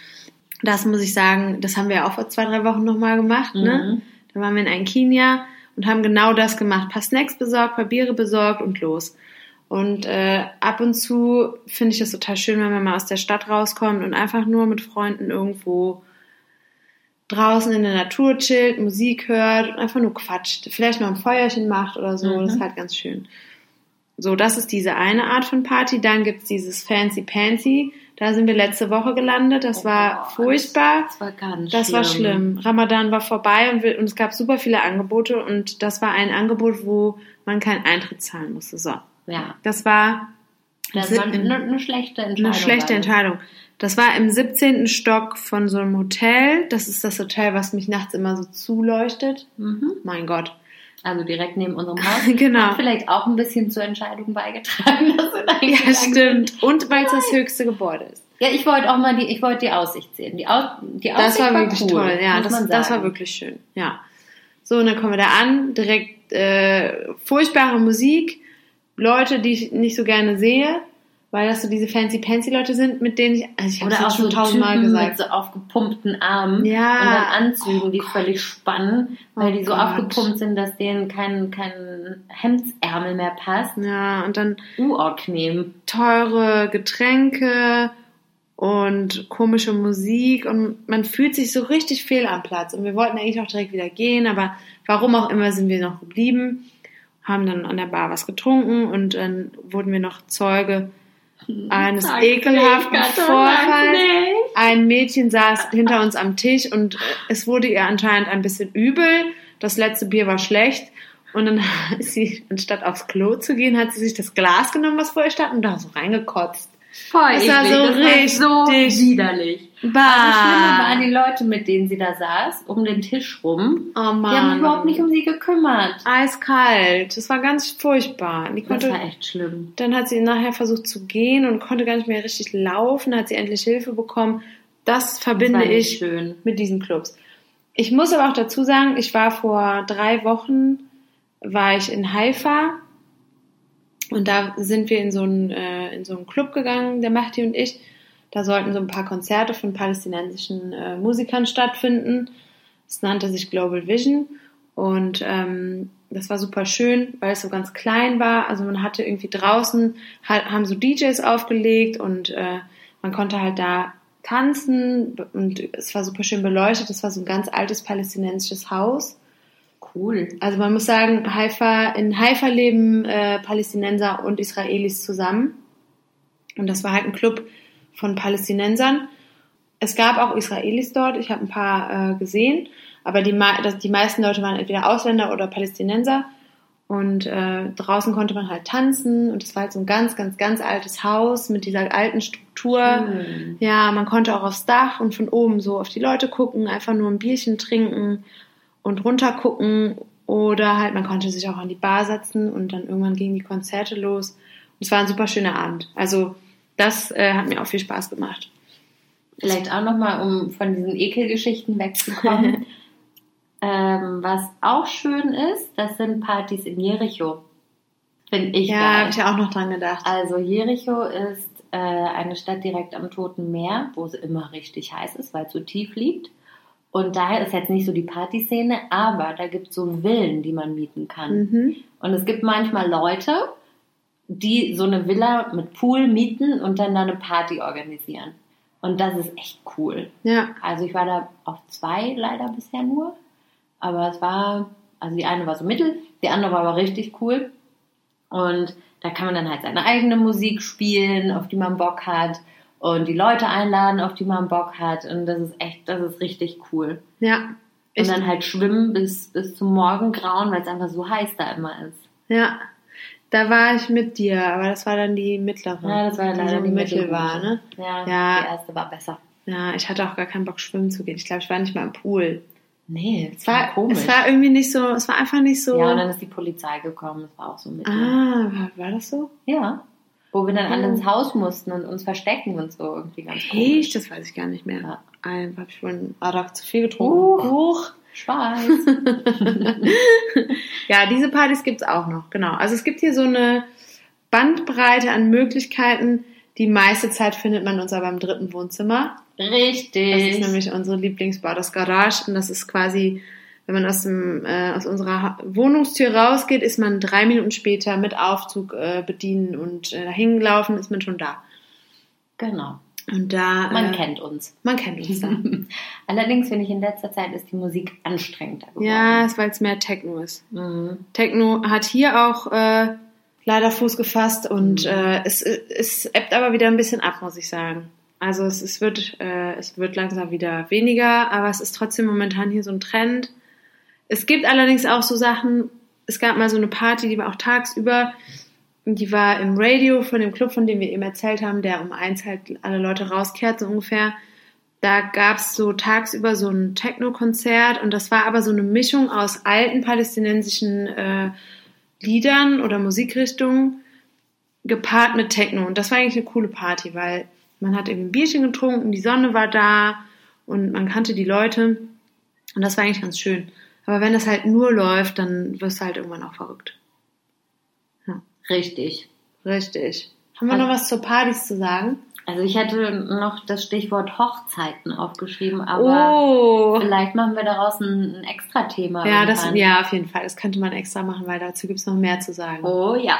Das muss ich sagen, das haben wir auch vor zwei, drei Wochen nochmal gemacht, ne? Mhm. Da waren wir in Kenia und haben genau das gemacht. Ein paar Snacks besorgt, paar Biere besorgt und los. Und äh, ab und zu finde ich es total schön, wenn man mal aus der Stadt rauskommt und einfach nur mit Freunden irgendwo draußen in der Natur chillt, Musik hört und einfach nur quatscht. Vielleicht mal ein Feuerchen macht oder so. Mhm. Das ist halt ganz schön. So, das ist diese eine Art von Party. Dann gibt's dieses Fancy Pansy. Da sind wir letzte Woche gelandet. Das war Oh, furchtbar. Das war ganz Das war schlimm. Ramadan war vorbei und, wir, und es gab super viele Angebote und das war ein Angebot, wo man keinen Eintritt zahlen musste. So, Ja, das war das war eine, eine schlechte Entscheidung. eine schlechte war das. Entscheidung. Das war im 17. Stock von so einem Hotel. Das ist das Hotel, was mich nachts immer so zuleuchtet. Mhm. Mein Gott. Also direkt neben unserem (laughs) Haus. Genau. Hat vielleicht auch ein bisschen zur Entscheidung beigetragen. (laughs) Dass da Ja, hingegangen sind. stimmt. Und weil es das höchste Gebäude ist. Ja, ich wollte auch mal die, ich wollte die Aussicht sehen. Die, Au, die Aussicht Das war wirklich cool, toll. Ja, das, das war wirklich schön. Ja. So, und dann kommen wir da an. Direkt äh, furchtbare Musik. Leute, die ich nicht so gerne sehe. Weil das so diese fancy-pansy-Leute sind, mit denen ich, also ich habe auch es schon tausendmal gesagt. mit so aufgepumpten Armen Ja. und dann Anzügen, die völlig spannen, weil Oh die so Gott. aufgepumpt sind, dass denen kein, kein Hemdsärmel mehr passt. Ja, und dann Unangenehm. teure Getränke und komische Musik und man fühlt sich so richtig fehl am Platz. Und wir wollten eigentlich auch direkt wieder gehen, aber warum auch immer sind wir noch geblieben, haben dann an der Bar was getrunken und dann wurden wir noch Zeuge eines Sag's ekelhaften Vorfalls. Ein Mädchen saß hinter uns am Tisch und es wurde ihr anscheinend ein bisschen übel. Das letzte Bier war schlecht. Und dann ist sie, anstatt aufs Klo zu gehen, hat sie sich das Glas genommen, was vor ihr stand, und da so reingekotzt. Voll Das war so das war so richtig- widerlich. Also schlimmer waren Bah! die Leute, mit denen sie da saß, um den Tisch rum. Oh Die haben Mann. sich überhaupt nicht um sie gekümmert. Eiskalt. Das war ganz furchtbar. Die Das konnte, war echt schlimm. dann hat sie nachher versucht zu gehen und konnte gar nicht mehr richtig laufen, hat sie endlich Hilfe bekommen. Das verbinde das ich schön. mit diesen Clubs. Ich muss aber auch dazu sagen, ich war vor drei Wochen, war ich in Haifa und da sind wir in so einen, äh, in so einen Club gegangen, der Mahdi und ich. Da sollten so ein paar Konzerte von palästinensischen äh, Musikern stattfinden. Es nannte sich Global Vision und ähm, das war super schön, weil es so ganz klein war. Also man hatte irgendwie draußen, halt, haben so DJs aufgelegt und äh, man konnte halt da tanzen und es war super schön beleuchtet. Es war so ein ganz altes palästinensisches Haus. Cool. Also man muss sagen, Haifa, in Haifa leben äh, Palästinenser und Israelis zusammen. Und das war halt ein Club von Palästinensern. Es gab auch Israelis dort, ich habe ein paar äh, gesehen, aber die, die meisten Leute waren entweder Ausländer oder Palästinenser. Und äh, draußen konnte man halt tanzen und es war halt so ein ganz, ganz, ganz altes Haus mit dieser alten Struktur. Schön. Ja, man konnte auch aufs Dach und von oben so auf die Leute gucken, einfach nur ein Bierchen trinken und runter gucken oder halt man konnte sich auch an die Bar setzen und dann irgendwann gingen die Konzerte los. Und es war ein super schöner Abend. Also das äh, hat mir auch viel Spaß gemacht. Vielleicht auch nochmal, um von diesen Ekelgeschichten wegzukommen. (laughs) ähm, was auch schön ist, das sind Partys in Jericho. Finde ich Ja, habe ich ja auch noch dran gedacht. Also Jericho ist äh, eine Stadt direkt am Toten Meer, wo es immer richtig heiß ist, weil es so tief liegt. Und daher ist jetzt nicht so die Partyszene, aber da gibt es so Villen, die man mieten kann. Mhm. Und es gibt manchmal Leute, die so eine Villa mit Pool mieten und dann da eine Party organisieren. Und das ist echt cool. Ja, Also ich war da auf zwei leider bisher nur. Aber es war, also die eine war so mittel, die andere war aber richtig cool. Und da kann man dann halt seine eigene Musik spielen, auf die man Bock hat. Und die Leute einladen, auf die man Bock hat. Und das ist echt, das ist richtig cool. ja. Und dann halt schwimmen bis, bis zum Morgengrauen, weil es einfach so heiß da immer ist. ja. Da war ich mit dir, aber das war dann die mittlere. Ja, das war leider so die mittel war, ne? Ja, Ja. die erste war besser. Ja, ich hatte auch gar keinen Bock, schwimmen zu gehen. Ich glaube, ich war nicht mal im Pool. Nee, Es war, es war irgendwie nicht so, es war einfach nicht so. Ja, und dann ist die Polizei gekommen, das war auch so mittel. ah, war, war das so? Ja. Wo wir dann alle ins Haus mussten und uns verstecken und so irgendwie ganz Echt? komisch. Das weiß ich gar nicht mehr. Ja. Einfach ich wohl Arak zu viel getrunken. Huch. Schweiß. (laughs) Ja, diese Partys gibt's auch noch, genau. Also es gibt hier so eine Bandbreite an Möglichkeiten. Die meiste Zeit findet man uns aber im dritten Wohnzimmer. Richtig. Das ist nämlich unsere Lieblingsbar, das Garage. Und das ist quasi, wenn man aus, dem, äh, aus unserer Wohnungstür rausgeht, ist man drei Minuten später mit Aufzug äh, bedienen und äh, dahin gelaufen, ist man schon da. genau. Und da. Man äh, kennt uns. Man kennt uns da. (laughs) Allerdings finde ich in letzter Zeit ist die Musik anstrengender geworden. ja, ist, weil es mehr Techno ist. Mhm. Techno hat hier auch äh, leider Fuß gefasst und äh, es, es ebbt aber wieder ein bisschen ab, muss ich sagen. Also es, es, wird, äh, es wird langsam wieder weniger, aber es ist trotzdem momentan hier so ein Trend. Es gibt allerdings auch so Sachen, es gab mal so eine Party, die war auch tagsüber, die war im Radio von dem Club, von dem wir eben erzählt haben, der um eins halt alle Leute rauskehrt, so ungefähr. Da gab's so tagsüber so ein Techno-Konzert und das war aber so eine Mischung aus alten palästinensischen äh, Liedern oder Musikrichtungen gepaart mit Techno. Und das war eigentlich eine coole Party, weil man hat irgendwie ein Bierchen getrunken, die Sonne war da und man kannte die Leute. Und das war eigentlich ganz schön. Aber wenn das halt nur läuft, dann wirst du halt irgendwann auch verrückt. Richtig. Richtig. Haben wir Also- noch was zur Partys zu sagen? Also ich hätte noch das Stichwort Hochzeiten aufgeschrieben, aber Oh! vielleicht machen wir daraus ein, ein extra Thema. Ja, das, ja, auf jeden Fall. Das könnte man extra machen, weil dazu gibt's noch mehr zu sagen. Oh ja.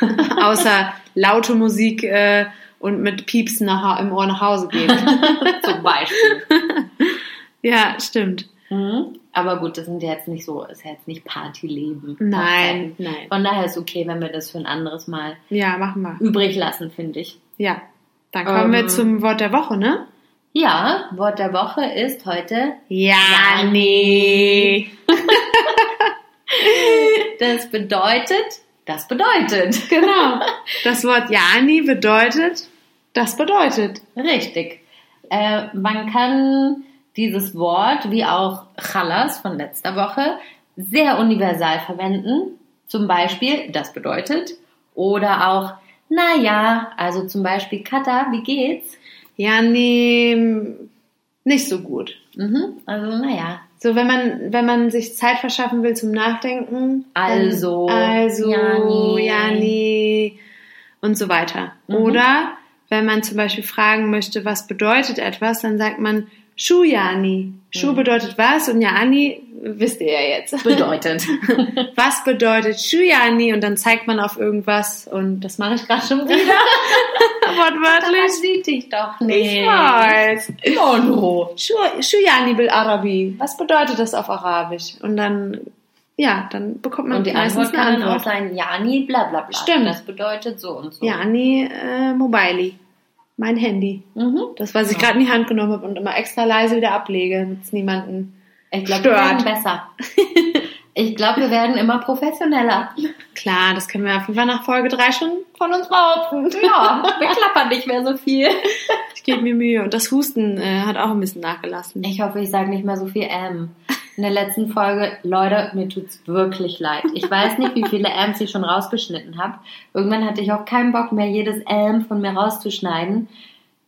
(laughs) Außer laute Musik äh, und mit Piepsen nach, im Ohr nach Hause gehen. (laughs) Zum Beispiel. (laughs) ja, stimmt. Mhm. Aber gut, das sind ja jetzt nicht so, ist ja jetzt nicht Partyleben. Nein, nein. Von daher ist okay, wenn wir das für ein anderes Mal Ja, machen wir. übrig lassen, finde ich. Ja. Dann kommen wir Ähm. zum Wort der Woche, ne? Ja, Wort der Woche ist heute Ja, nee. (laughs) Das bedeutet, das bedeutet. Genau. (laughs) Das Wort Jani bedeutet, das bedeutet. Richtig. Äh, man kann dieses Wort, wie auch Chalas von letzter Woche, sehr universal verwenden. Zum Beispiel, das bedeutet. Oder auch, naja, also zum Beispiel, Kata, wie geht's? Jani, nicht so gut. Mhm, also, naja. So, wenn man, wenn man sich Zeit verschaffen will zum Nachdenken. Also, also, Jani. Jani und so weiter. Mhm. Oder wenn man zum Beispiel fragen möchte, was bedeutet etwas, dann sagt man Shu Jani. Shu Mhm. bedeutet was und Jani wisst ihr ja jetzt. Bedeutet. (laughs) was bedeutet Shu Jani? Und dann zeigt man auf irgendwas und das mache ich gerade schon wieder. (laughs) Wortwörtlich. sieht dich doch Ich nicht. weiß. Oh no. Shu- Shuyani bil Arabi. Was bedeutet das auf Arabisch? Und dann, ja, dann bekommt man Und die meistens Antwort kann eine dann auch Antwort. sein, Jani, bla bla bla. Stimmt. Das bedeutet so und so. Yani äh, Mobili. Mein Handy. Mhm. Das, was ich gerade in die Hand genommen habe und immer extra leise wieder ablege, damit es niemanden. Ich glaube, wir Stört. werden besser. (laughs) Ich glaube, wir werden immer professioneller. Klar, das können wir auf jeden Fall nach Folge 3 schon von uns behaupten. Ja, (laughs) wir klappern nicht mehr so viel. Ich gebe mir Mühe. Und das Husten äh, hat auch ein bisschen nachgelassen. Ich hoffe, ich sage nicht mehr so viel M. In der letzten Folge, Leute, mir tut's wirklich leid. Ich weiß nicht, wie viele M's ich schon rausgeschnitten habe. Irgendwann hatte ich auch keinen Bock mehr, jedes M von mir rauszuschneiden.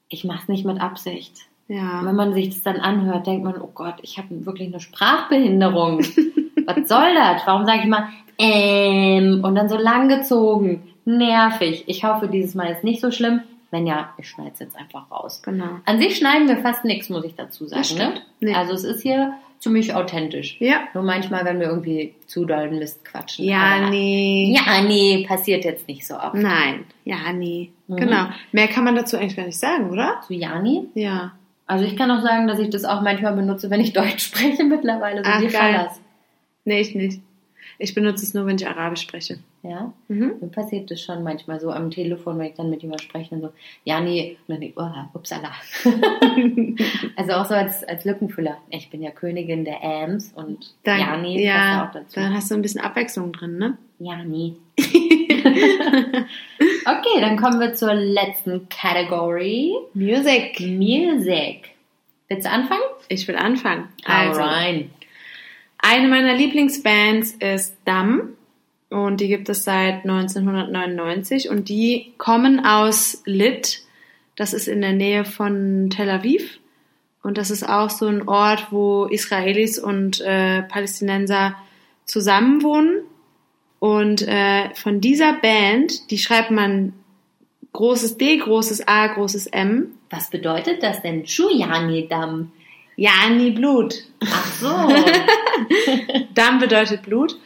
Ich mach's nicht mit Absicht. Ja. Wenn man sich das dann anhört, denkt man, oh Gott, ich habe wirklich eine Sprachbehinderung. (laughs) Was soll das? Warum sage ich mal ähm, und dann so lang gezogen. Nervig. Ich hoffe, dieses Mal ist nicht so schlimm. Wenn ja, ich schneide es jetzt einfach raus. Genau. An sich schneiden wir fast nichts, muss ich dazu sagen. Ne? Nee. Also es ist hier ziemlich authentisch. Ja. Nur manchmal, wenn wir irgendwie zu doll Mist quatschen. Ja, Aber- nee. Ja, nee, passiert jetzt nicht so oft. Nein. Ja, nee. Mhm. Genau. Mehr kann man dazu eigentlich gar nicht sagen, oder? Zu Jani? Ja. Also ich kann auch sagen, dass ich das auch manchmal benutze, wenn ich Deutsch (laughs) spreche mittlerweile. So Ach, wie geil. Fallas. Nee, ich nicht. Ich benutze es nur, wenn ich Arabisch spreche. Ja, Mhm. mir passiert das schon manchmal so am Telefon, wenn ich dann mit jemandem spreche und so, ja, nee, und dann denk ich, oh, upsala. (laughs) also auch so als, als Lückenfüller. Ich bin ja Königin der Ams und Dann, ja, nee, passt ja, auch dazu. dann hast du ein bisschen Abwechslung drin, ne? Ja, nee. (laughs) okay, dann kommen wir zur letzten Category. Music. Music. Willst du anfangen? Ich will anfangen. Also, Alright. eine meiner Lieblingsbands ist Dam und die gibt es seit 1999 und die kommen aus Lit. Das ist in der Nähe von Tel Aviv und das ist auch so ein Ort, wo Israelis und äh, Palästinenser zusammenwohnen. Und äh, von dieser Band, die schreibt man großes D, großes A, großes M. Was bedeutet das denn? Shuyani-Dam. Yani Blut. Ach so. (laughs) Dam bedeutet Blut.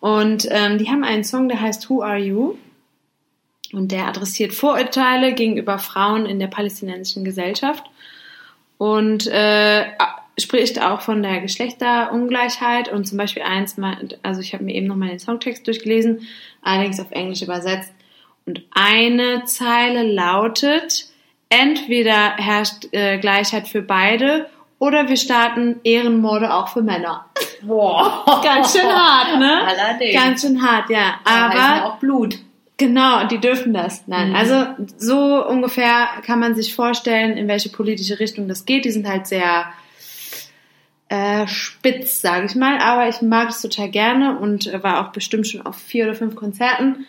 Und ähm, die haben einen Song, der heißt Who Are You? Und der adressiert Vorurteile gegenüber Frauen in der palästinensischen Gesellschaft. Und äh, spricht auch von der Geschlechterungleichheit. Und zum Beispiel eins, also ich habe mir eben noch mal den Songtext durchgelesen, allerdings auf Englisch übersetzt. Und eine Zeile lautet, entweder herrscht äh, Gleichheit für beide oder wir starten Ehrenmorde auch für Männer. Boah. Ganz schön hart, ne? Allerdings. Ganz schön hart, ja. Heißen ja Aber auch Blut. genau, die dürfen das. Nein, Mhm. also so ungefähr kann man sich vorstellen, in welche politische Richtung das geht. Die sind halt sehr äh, spitz, sage ich mal. Aber ich mag es total gerne und war auch bestimmt schon auf vier oder fünf Konzerten.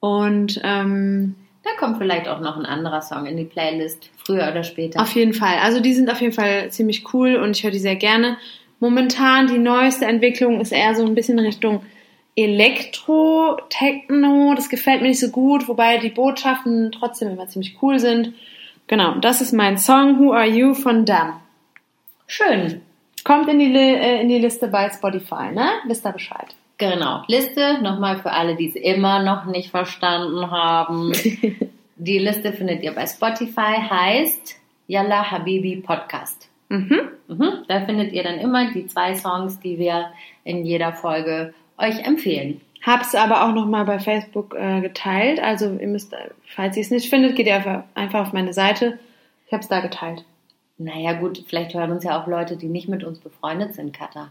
Und ähm, Da kommt vielleicht auch noch ein anderer Song in die Playlist, früher oder später. Auf jeden Fall. Also die sind auf jeden Fall ziemlich cool und ich höre die sehr gerne. Momentan die neueste Entwicklung ist eher so ein bisschen Richtung Elektro, Techno. Das gefällt mir nicht so gut, wobei die Botschaften trotzdem immer ziemlich cool sind. Genau, das ist mein Song Who Are You von Dam. Schön. Kommt in die, äh, in die Liste bei Spotify, ne? Wisst ihr Bescheid. Genau. Liste, nochmal für alle, die es immer noch nicht verstanden haben. (laughs) die Liste findet ihr bei Spotify, heißt Yalla Habibi Podcast. Mhm. Mhm. Da findet ihr dann immer die zwei Songs, die wir in jeder Folge euch empfehlen. Hab's aber auch nochmal bei Facebook äh, geteilt. Also ihr müsst, falls ihr es nicht findet, geht ihr einfach, einfach auf meine Seite. Ich hab's da geteilt. Naja gut, vielleicht hören uns ja auch Leute, die nicht mit uns befreundet sind, Katha.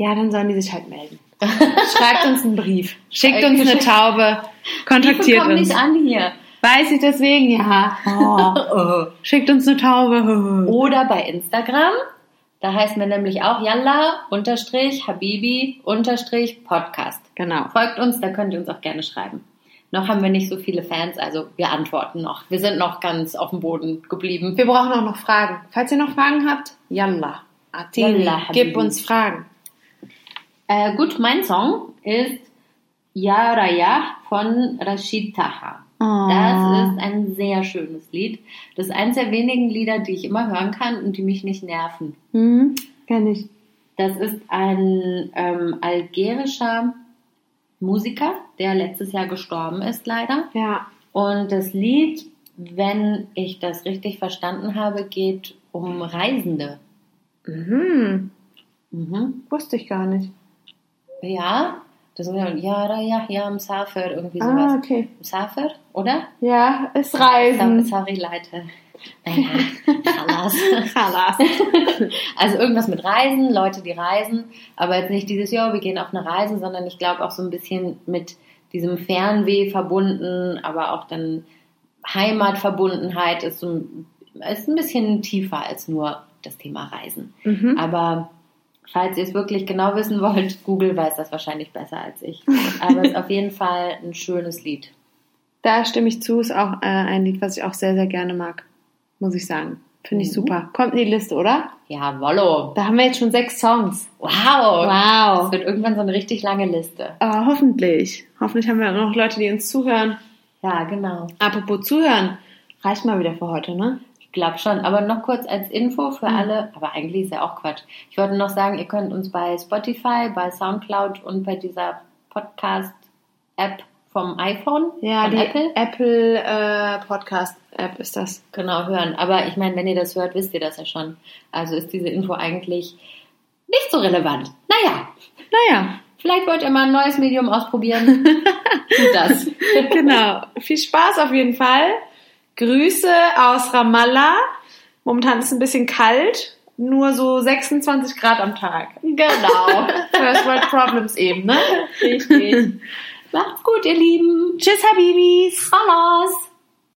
Ja, dann sollen die sich halt melden. (laughs) Schreibt uns einen Brief. Schickt uns eine Taube. Kontaktiert uns. nicht an hier. Weiß ich deswegen, ja. Oh. (laughs) Schickt uns eine Taube. (laughs) Oder bei Instagram. Da heißen wir nämlich auch Yalla unterstrich Habibi unterstrich Podcast. Genau. Folgt uns, da könnt ihr uns auch gerne schreiben. Noch haben wir nicht so viele Fans, also wir antworten noch. Wir sind noch ganz auf dem Boden geblieben. Wir brauchen auch noch Fragen. Falls ihr noch Fragen habt, Yalla. Habibi. gib uns Fragen. Äh, gut, mein Song ist Ya Raya von Rashid Taha. Oh. Das ist ein sehr schönes Lied. Das ist eines der wenigen Lieder, die ich immer hören kann und die mich nicht nerven. Hm, kenn ich. Das ist ein ähm, algerischer Musiker, der letztes Jahr gestorben ist, leider. Ja. Und das Lied, wenn ich das richtig verstanden habe, geht um Reisende. Mhm. Mhm. Wusste ich gar nicht. Ja, das ist ja, ja, ja, ja, Msafir, irgendwie Ah, sowas. okay. Msafir, oder? Ja, ist Reisen. Sorry, Leute. Naja, (laughs) Chalas. Chalas. (laughs) Also irgendwas mit Reisen, Leute, die reisen, aber jetzt nicht dieses, ja, wir gehen auf eine Reise, sondern ich glaube auch so ein bisschen mit diesem Fernweh verbunden, aber auch dann Heimatverbundenheit ist, so, ein- ist ein bisschen tiefer als nur das Thema Reisen. Mhm. Aber falls ihr es wirklich genau wissen wollt, (laughs) Google weiß das wahrscheinlich besser als ich. Aber es ist auf jeden Fall ein schönes Lied. Da stimme ich zu, ist auch äh, ein Lied, was ich auch sehr, sehr gerne mag, muss ich sagen. Finde ich Mhm. super. Kommt in die Liste, oder? Ja, Wollo. Da haben wir jetzt schon sechs Songs. Wow. Wow. Das wird irgendwann so eine richtig lange Liste. Aber hoffentlich. Hoffentlich haben wir noch Leute, die uns zuhören. Ja, genau. Apropos zuhören. Reicht mal wieder für heute, ne? Glaube schon. Aber noch kurz als Info für Mhm. alle, aber eigentlich ist ja auch Quatsch. Ich wollte noch sagen, ihr könnt uns bei Spotify, bei Soundcloud und bei dieser Podcast-App vom iPhone, Ja, von die Apple, Apple, äh, Podcast App ist das. genau hören. Aber ich meine, wenn ihr das hört, wisst ihr das ja schon. Also ist diese Info eigentlich nicht so relevant. Naja, Naja, vielleicht wollt ihr mal ein neues Medium ausprobieren. (laughs) Tut das. genau. Viel Spaß auf jeden Fall. Grüße aus Ramallah. Momentan ist es ein bisschen kalt. Nur so 26 Grad am Tag. genau. (laughs) First World Problems eben, ne? Richtig. (laughs) Macht's gut, ihr Lieben. Tschüss, Habibis. Hallas.